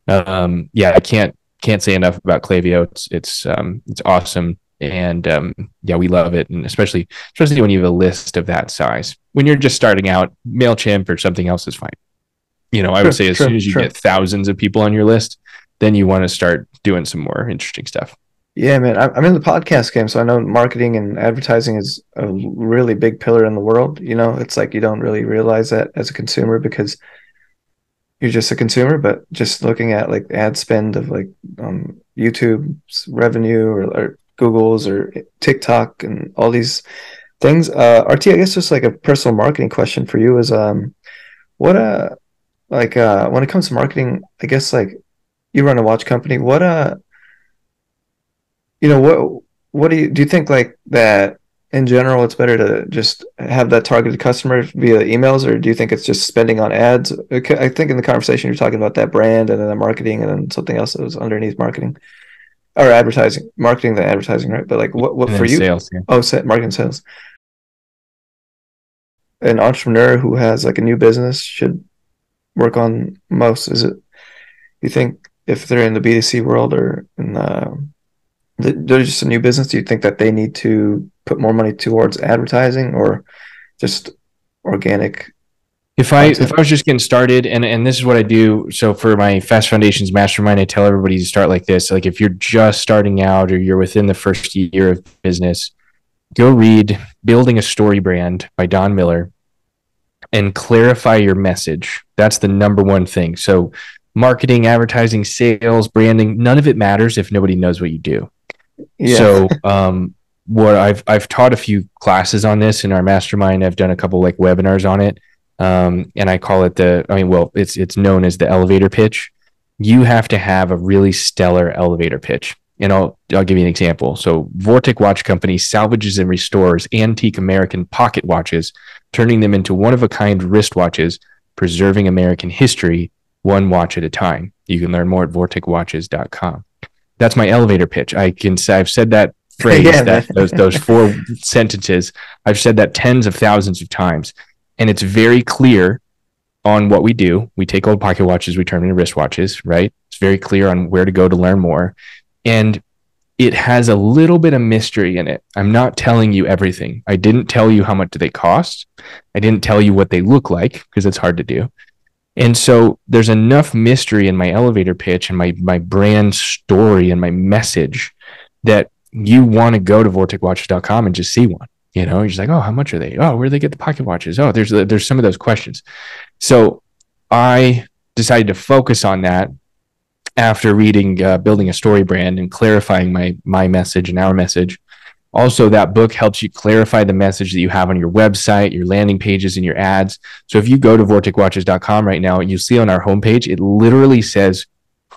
Speaker 2: um, yeah. I can't can't say enough about Klaviyo. It's it's um, it's awesome, and um, yeah, we love it, and especially especially when you have a list of that size. When you're just starting out, Mailchimp or something else is fine. You know, I would say as soon as you get thousands of people on your list, then you want to start doing some more interesting stuff.
Speaker 1: Yeah, man. I'm in the podcast game, so I know marketing and advertising is a really big pillar in the world. You know, it's like you don't really realize that as a consumer because you're just a consumer, but just looking at like ad spend of like um, YouTube's revenue or, or Google's or TikTok and all these things. Uh, RT, I guess just like a personal marketing question for you is um, what uh like uh when it comes to marketing, I guess like you run a watch company. What uh, you know what what do you do? You think like that in general? It's better to just have that targeted customer via emails, or do you think it's just spending on ads? I think in the conversation you're talking about that brand and then the marketing and then something else that was underneath marketing or advertising, marketing the advertising, right? But like what what for you?
Speaker 2: Sales, yeah.
Speaker 1: Oh, set marketing sales. An entrepreneur who has like a new business should work on most. Is it? You think if they're in the B2C world or in uh, the, they're just a new business, do you think that they need to put more money towards advertising or just organic?
Speaker 2: If I content? if I was just getting started and and this is what I do, so for my Fast Foundations Mastermind, I tell everybody to start like this. Like if you're just starting out or you're within the first year of business, go read Building a Story Brand by Don Miller and clarify your message. That's the number one thing. So marketing, advertising, sales, branding, none of it matters if nobody knows what you do. Yeah. So, <laughs> um, what I've I've taught a few classes on this in our mastermind. I've done a couple like webinars on it, um, and I call it the. I mean, well, it's it's known as the elevator pitch. You have to have a really stellar elevator pitch, and I'll I'll give you an example. So, Vortic Watch Company salvages and restores antique American pocket watches, turning them into one of a kind wristwatches, preserving American history one watch at a time. You can learn more at vorticwatches.com. That's my elevator pitch. I can say I've said that phrase, <laughs> yeah, that those those four sentences. I've said that tens of thousands of times, and it's very clear on what we do. We take old pocket watches, we turn them into wristwatches, right? It's very clear on where to go to learn more, and it has a little bit of mystery in it. I'm not telling you everything. I didn't tell you how much do they cost. I didn't tell you what they look like because it's hard to do. And so there's enough mystery in my elevator pitch and my my brand story and my message that you want to go to vorticwatches.com and just see one. You know, you're just like, oh, how much are they? Oh, where do they get the pocket watches? Oh, there's there's some of those questions. So I decided to focus on that after reading uh, building a story brand and clarifying my my message and our message also, that book helps you clarify the message that you have on your website, your landing pages, and your ads. So if you go to vorticwatches.com right now, and you see on our homepage, it literally says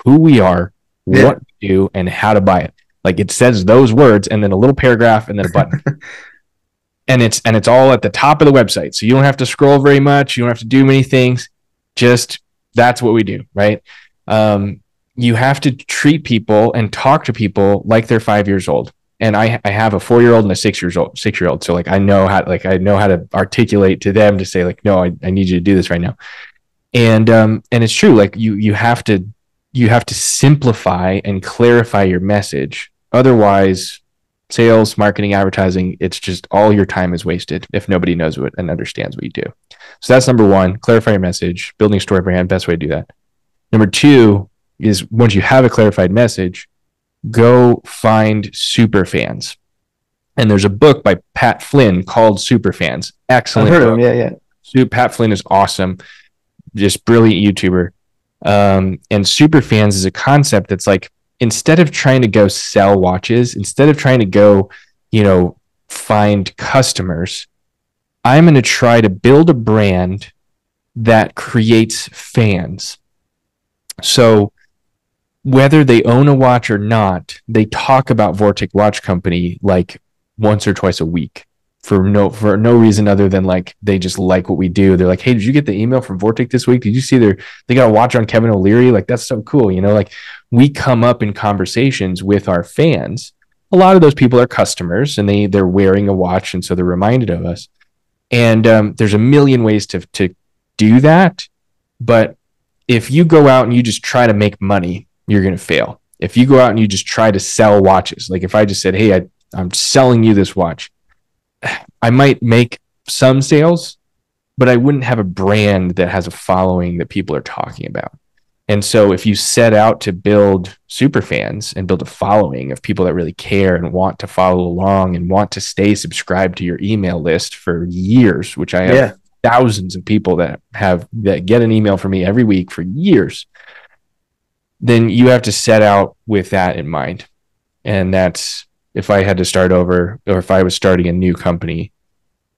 Speaker 2: who we are, yeah. what we do, and how to buy it. Like it says those words and then a little paragraph and then a button. <laughs> and it's and it's all at the top of the website. So you don't have to scroll very much. You don't have to do many things. Just that's what we do, right? Um, you have to treat people and talk to people like they're five years old. And I, I have a four year old and a six years old, six year old. So like I know how like I know how to articulate to them to say like, no, I, I need you to do this right now. And um and it's true, like you you have to you have to simplify and clarify your message. Otherwise, sales, marketing, advertising, it's just all your time is wasted if nobody knows what and understands what you do. So that's number one, clarify your message, building a story brand, best way to do that. Number two is once you have a clarified message, go find super fans. And there's a book by Pat Flynn called Super Fans. Excellent.
Speaker 1: I've heard
Speaker 2: book.
Speaker 1: of him. Yeah, yeah.
Speaker 2: Pat Flynn is awesome, just brilliant YouTuber. Um, and super fans is a concept that's like instead of trying to go sell watches, instead of trying to go, you know, find customers, I'm going to try to build a brand that creates fans. So whether they own a watch or not, they talk about Vortic Watch Company like once or twice a week for no for no reason other than like they just like what we do. They're like, "Hey, did you get the email from Vortic this week? Did you see their they got a watch on Kevin O'Leary? Like that's so cool." You know, like we come up in conversations with our fans. A lot of those people are customers and they they're wearing a watch and so they're reminded of us. And um, there's a million ways to to do that, but if you go out and you just try to make money, you're going to fail. If you go out and you just try to sell watches, like if I just said, "Hey, I, I'm selling you this watch," I might make some sales, but I wouldn't have a brand that has a following that people are talking about. And so if you set out to build super fans and build a following of people that really care and want to follow along and want to stay subscribed to your email list for years, which I have
Speaker 1: Yeah.
Speaker 2: thousands of people that have that get an email from me every week for years, then you have to set out with that in mind. And that's if I had to start over or if I was starting a new company,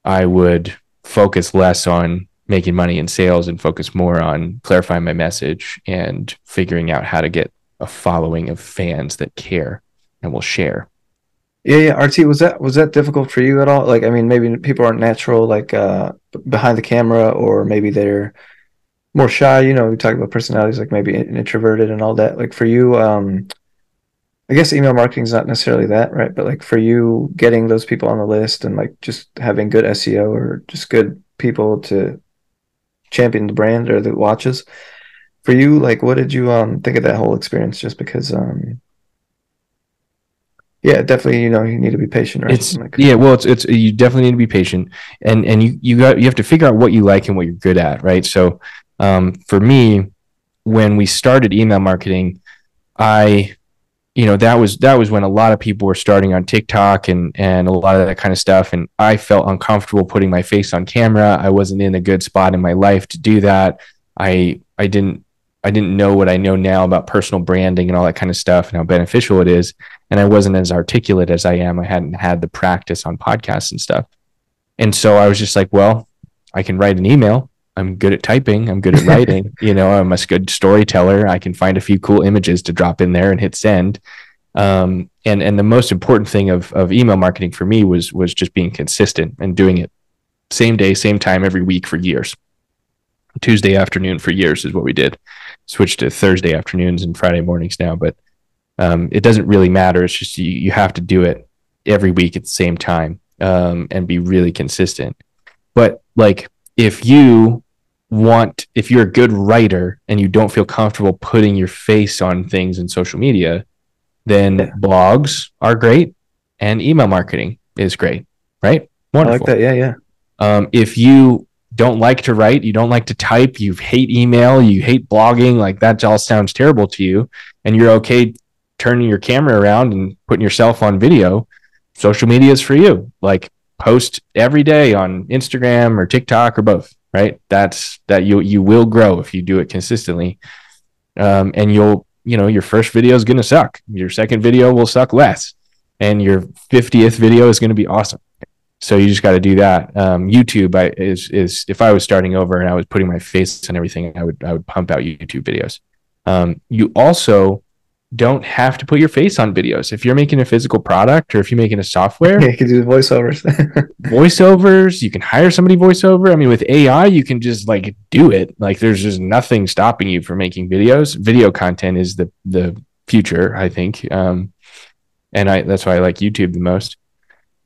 Speaker 2: I would focus less on making money in sales and focus more on clarifying my message and figuring out how to get a following of fans that care and will share.
Speaker 1: Yeah, yeah. RT, was that was that difficult for you at all? Like, I mean, maybe people aren't natural, like uh, behind the camera, or maybe they're more shy. You know, we talk about personalities, like maybe introverted and all that. Like for you, um, I guess email marketing is not necessarily that, right? But like for you, getting those people on the list and like just having good SEO or just good people to champion the brand or the watches. For you, like, what did you um think of that whole experience? Just because, um, yeah, definitely, you know, you need to be patient, right?
Speaker 2: It's
Speaker 1: Like-
Speaker 2: yeah, well, it's it's you definitely need to be patient, and and you you got you have to figure out what you like and what you're good at, right? So, um, for me, when we started email marketing, I, you know, that was that was when a lot of people were starting on TikTok and and a lot of that kind of stuff, and I felt uncomfortable putting my face on camera. I wasn't in a good spot in my life to do that. I I didn't I didn't know what I know now about personal branding and all that kind of stuff and how beneficial it is and I wasn't as articulate as I am. I hadn't had the practice on podcasts and stuff. And so I was just like, well, I can write an email. I'm good at typing. I'm good at writing. <laughs> you know, I'm a good storyteller. I can find a few cool images to drop in there and hit send. Um, and and the most important thing of of email marketing for me was was just being consistent and doing it same day, same time every week for years. Tuesday afternoon for years is what we did. Switched to Thursday afternoons and Friday mornings now, but um, it doesn't really matter. It's just you, you have to do it every week at the same time um, and be really consistent. But like if you want, if you're a good writer and you don't feel comfortable putting your face on things in social media, then
Speaker 1: Yeah.
Speaker 2: blogs are great and email marketing is great, right?
Speaker 1: I
Speaker 2: Wonderful.
Speaker 1: like that. Yeah, yeah.
Speaker 2: Um, if you don't like to write, you don't like to type, you hate email, you hate blogging, like that all sounds terrible to you, and you're okay turning your camera around and putting yourself on video, social media is for you. Like post every day on Instagram or TikTok or both, right? That's that you you will grow if you do it consistently. Um, and you'll, you know, your first video is gonna suck. Your second video will suck less. And your 50th video is gonna be awesome so you just got to do that. Um, YouTube I, is is if I was starting over and I was putting my face on everything, I would I would pump out YouTube videos. Um, you also don't have to put your face on videos. If you're making a physical product or if you're making a software, <laughs>
Speaker 1: Yeah, you can do voiceovers. <laughs>
Speaker 2: voiceovers, you can hire somebody voiceover. I mean, with AI, you can just like do it. Like there's just nothing stopping you from making videos. Video content is the the future, I think. Um, and I that's why I like YouTube the most.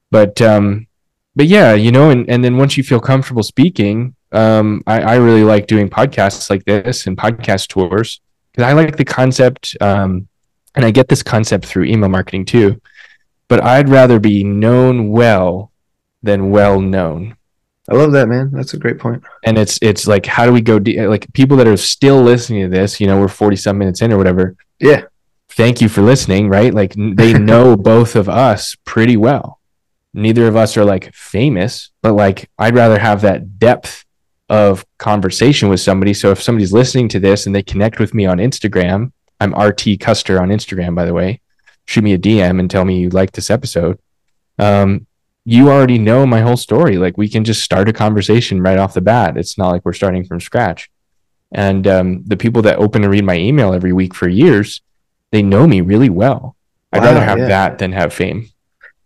Speaker 2: But um, but yeah, you know, and and then once you feel comfortable speaking, um, I, I really like doing podcasts like this and podcast tours because I like the concept. Um, and I get this concept through email marketing too. But I'd rather be known well than well known.
Speaker 1: I love that, man. That's a great point.
Speaker 2: And it's it's like how do we go de- like people that are still listening to this, you know, we're 40 some minutes in or whatever.
Speaker 1: Yeah.
Speaker 2: Thank you for listening, right? Like they <laughs> know both of us pretty well. Neither of us are like famous, but like I'd rather have that depth of conversation with somebody. So if somebody's listening to this and they connect with me on Instagram, I'm RT Custer on Instagram, by the way. Shoot me a DM and tell me you like this episode. Um, you already know my whole story. Like we can just start a conversation right off the bat. It's not like we're starting from scratch. And um, the people that open and read my email every week for years, they know me really well. I'd rather have
Speaker 1: yeah.
Speaker 2: that than have fame.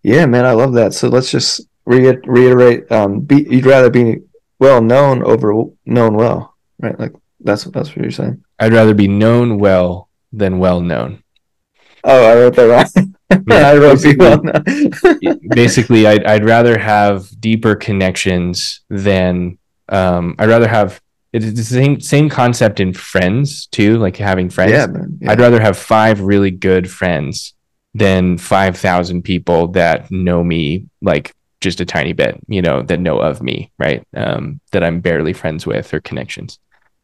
Speaker 1: Yeah, man, I love that. So let's just re- reiterate. Um, be, you'd rather be well known over known well, right? Like that's that's what you're saying.
Speaker 2: I'd rather be known well than well known.
Speaker 1: Oh, I wrote that wrong. <laughs>
Speaker 2: Yeah,
Speaker 1: I wrote
Speaker 2: basically-
Speaker 1: well known. <laughs>
Speaker 2: basically I'd, I'd rather have deeper connections than um, I'd rather have it's the same same concept in friends too like having friends
Speaker 1: yeah, man. Yeah.
Speaker 2: I'd rather have five really good friends than 5,000 people that know me like just a tiny bit, you know, that know of me, right? Um, that I'm barely friends with or connections.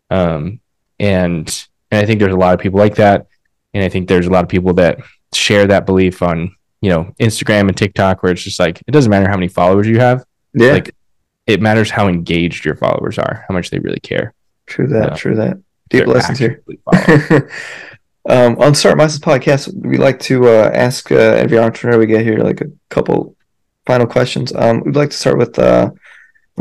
Speaker 2: Um, and, and I think there's a lot of people like that. And I think there's a lot of people that share that belief on, you know, Instagram and TikTok, where it's just like, it doesn't matter how many followers you have.
Speaker 1: yeah,
Speaker 2: like, It matters how engaged your followers are, how much they really care.
Speaker 1: true that.
Speaker 2: yeah.
Speaker 1: True that. Deep lessons here. <laughs> um, on Start Masters podcast, we like to uh, ask uh, every entrepreneur we get here like a couple final questions. Um, we'd like to start with uh,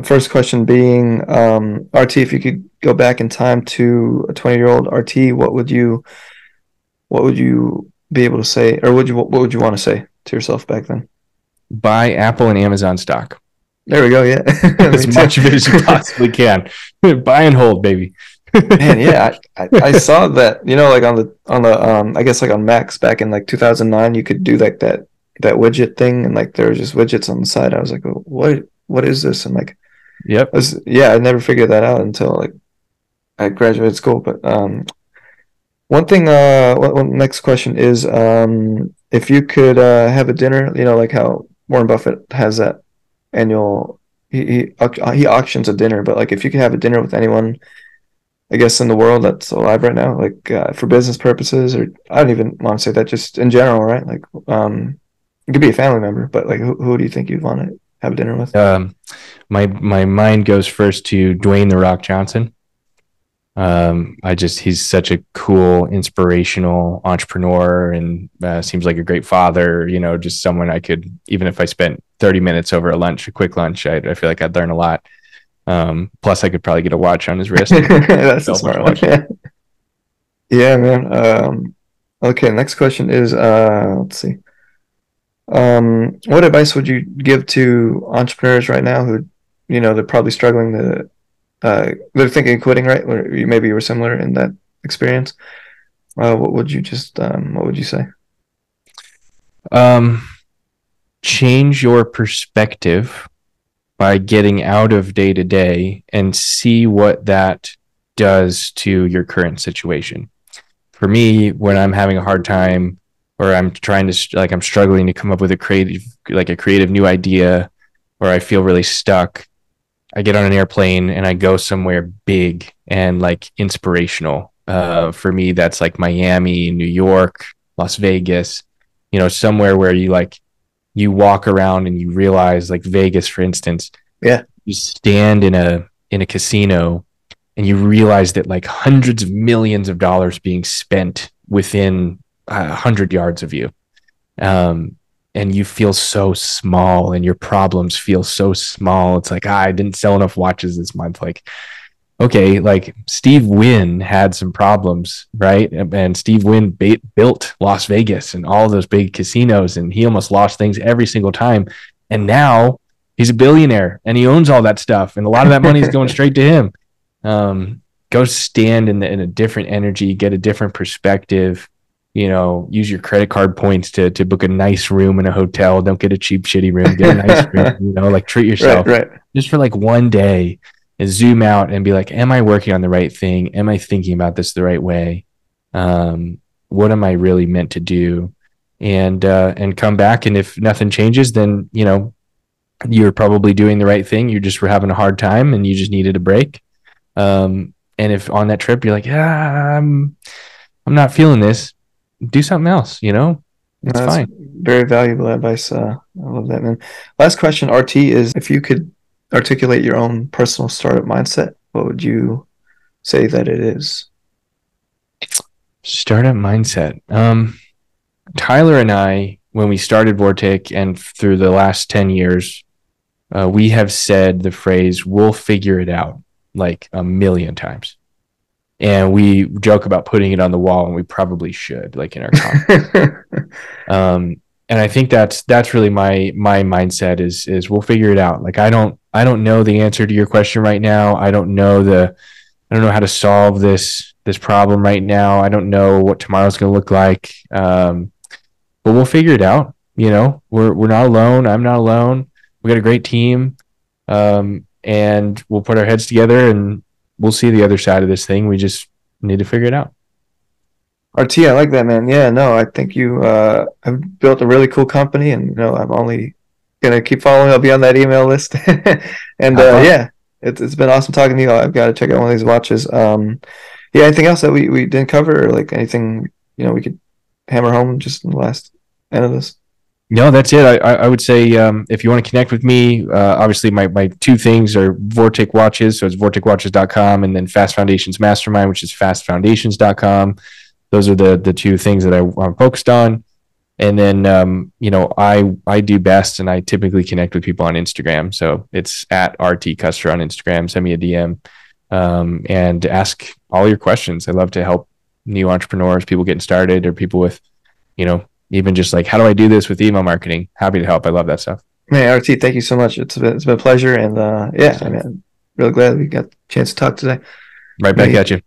Speaker 1: the first question being um, RT. If you could go back in time to a twenty-year-old RT, what would you, what would you be able to say, or would you, what would you want to say to yourself back then?
Speaker 2: Buy Apple and Amazon stock.
Speaker 1: There we go. Yeah, <laughs> <laughs>
Speaker 2: as much of it as you possibly can. <laughs> Buy and hold, baby.
Speaker 1: Man, yeah, I, I, I saw that. You know, like on the on the um, I guess like on Macs back in like 2009, you could do like that that widget thing, and like there were just widgets on the side. I was like, what what is this? And like,
Speaker 2: Yep.
Speaker 1: I was, yeah, I never figured that out until like I graduated school. But um, one thing, uh, next question is um, if you could uh have a dinner, you know, like how Warren Buffett has that annual he he he auctions a dinner, but like if you could have a dinner with anyone. I guess in the world that's alive right now, like uh, for business purposes, or I don't even want to say that, just in general, right? Like, um, it could be a family member, but like, who, who do you think you'd want to have dinner with?
Speaker 2: Um, my my mind goes first to Dwayne the Rock Johnson. Um, I just he's such a cool, inspirational entrepreneur, and uh, seems like a great father. You know, just someone I could even if I spent thirty minutes over a lunch, a quick lunch, I, I feel like I'd learn a lot. Um, plus, I could probably get a watch on his wrist. <laughs>
Speaker 1: That's a smart one. Yeah. <laughs> yeah, man. Um, okay, next question is uh, let's see. Um, what advice would you give to entrepreneurs right now who, you know, they're probably struggling to, uh, they're thinking of quitting, right? Or you- maybe you were similar in that experience. Uh, what would you just, um, what would you say?
Speaker 2: um, change your perspective by getting out of day to day and see what that does to your current situation. For me, when I'm having a hard time or I'm trying to like I'm struggling to come up with a creative like a creative new idea or I feel really stuck, I get on an airplane and I go somewhere big and like inspirational. Uh, for me, that's like Miami, New York, Las Vegas, you know, somewhere where you like you walk around and you realize like Vegas, for instance.
Speaker 1: Yeah.
Speaker 2: You stand in a in a casino and you realize that like hundreds of millions of dollars being spent within a hundred yards of you. Um, and you feel so small and your problems feel so small. It's like, ah, I didn't sell enough watches this month. Like, okay, like Steve Wynn had some problems, right? And Steve Wynn ba- built Las Vegas and all those big casinos, and he almost lost things every single time. And now he's a billionaire and he owns all that stuff, and a lot of that money is going <laughs> straight to him. Um, go stand in, the, in a different energy, get a different perspective. You know, use your credit card points to to book a nice room in a hotel. Don't get a cheap, shitty room. Get a nice <laughs> room. You know, like treat yourself
Speaker 1: Right, right.
Speaker 2: just for like one day and zoom out and be like, am I working on the right thing? Am I thinking about this the right way? Um, what am I really meant to do? And uh, and come back. And if nothing changes, then you know you're probably doing the right thing. You just were having a hard time and you just needed a break. Um, and if on that trip you're like, yeah, I'm I'm not feeling this, do something else. You know, it's
Speaker 1: No, that's
Speaker 2: fine.
Speaker 1: Very valuable advice. Uh, I love that, man. Last question, RT, is if you could articulate your own personal startup mindset, what would you say that it is?
Speaker 2: Startup mindset. Um, Tyler and I, when we started Vortic and through the last 10 years, uh, we have said the phrase, we'll figure it out like a million times. And we joke about putting it on the wall, and we probably should, like in our <laughs> um, and I think that's that's really my my mindset is is we'll figure it out. Like I don't I don't know the answer to your question right now. I don't know the I don't know how to solve this this problem right now. I don't know what tomorrow's going to look like. Um, but we'll figure it out. You know, we're we're not alone. I'm not alone. We got a great team, um, and we'll put our heads together and we'll see the other side of this thing. We just need to figure it out.
Speaker 1: RT, I like that, man. Yeah, no, I think you uh, have built a really cool company, and you know, I'm only gonna keep following. I'll be on that email list, <laughs> and uh,
Speaker 2: fun.
Speaker 1: yeah, it's it's been awesome talking to you. I've got to check out one of these watches. Um, yeah, anything else that we, we didn't cover, or like anything you know we could hammer home just in the last end of this?
Speaker 2: No, that's it. I, I would say um, if you want to connect with me, uh, obviously my, my two things are Vortic Watches, so it's vorticwatches.com, and then Fast Foundations Mastermind, which is fastfoundations.com. Those are the the two things that I, I'm focused on. And then um, you know I I do best, and I typically connect with people on Instagram. So it's at RT Custer on Instagram. Send me a DM um, and ask all your questions. I love to help new entrepreneurs, people getting started, or people with you know even just like how do I do this with email marketing? Happy to help. I love that stuff.
Speaker 1: Man, RT, thank you so much. It's been it's been a pleasure, and uh, yeah, I mean, really glad we got a chance to talk today.
Speaker 2: Right back
Speaker 1: Yeah.
Speaker 2: at you.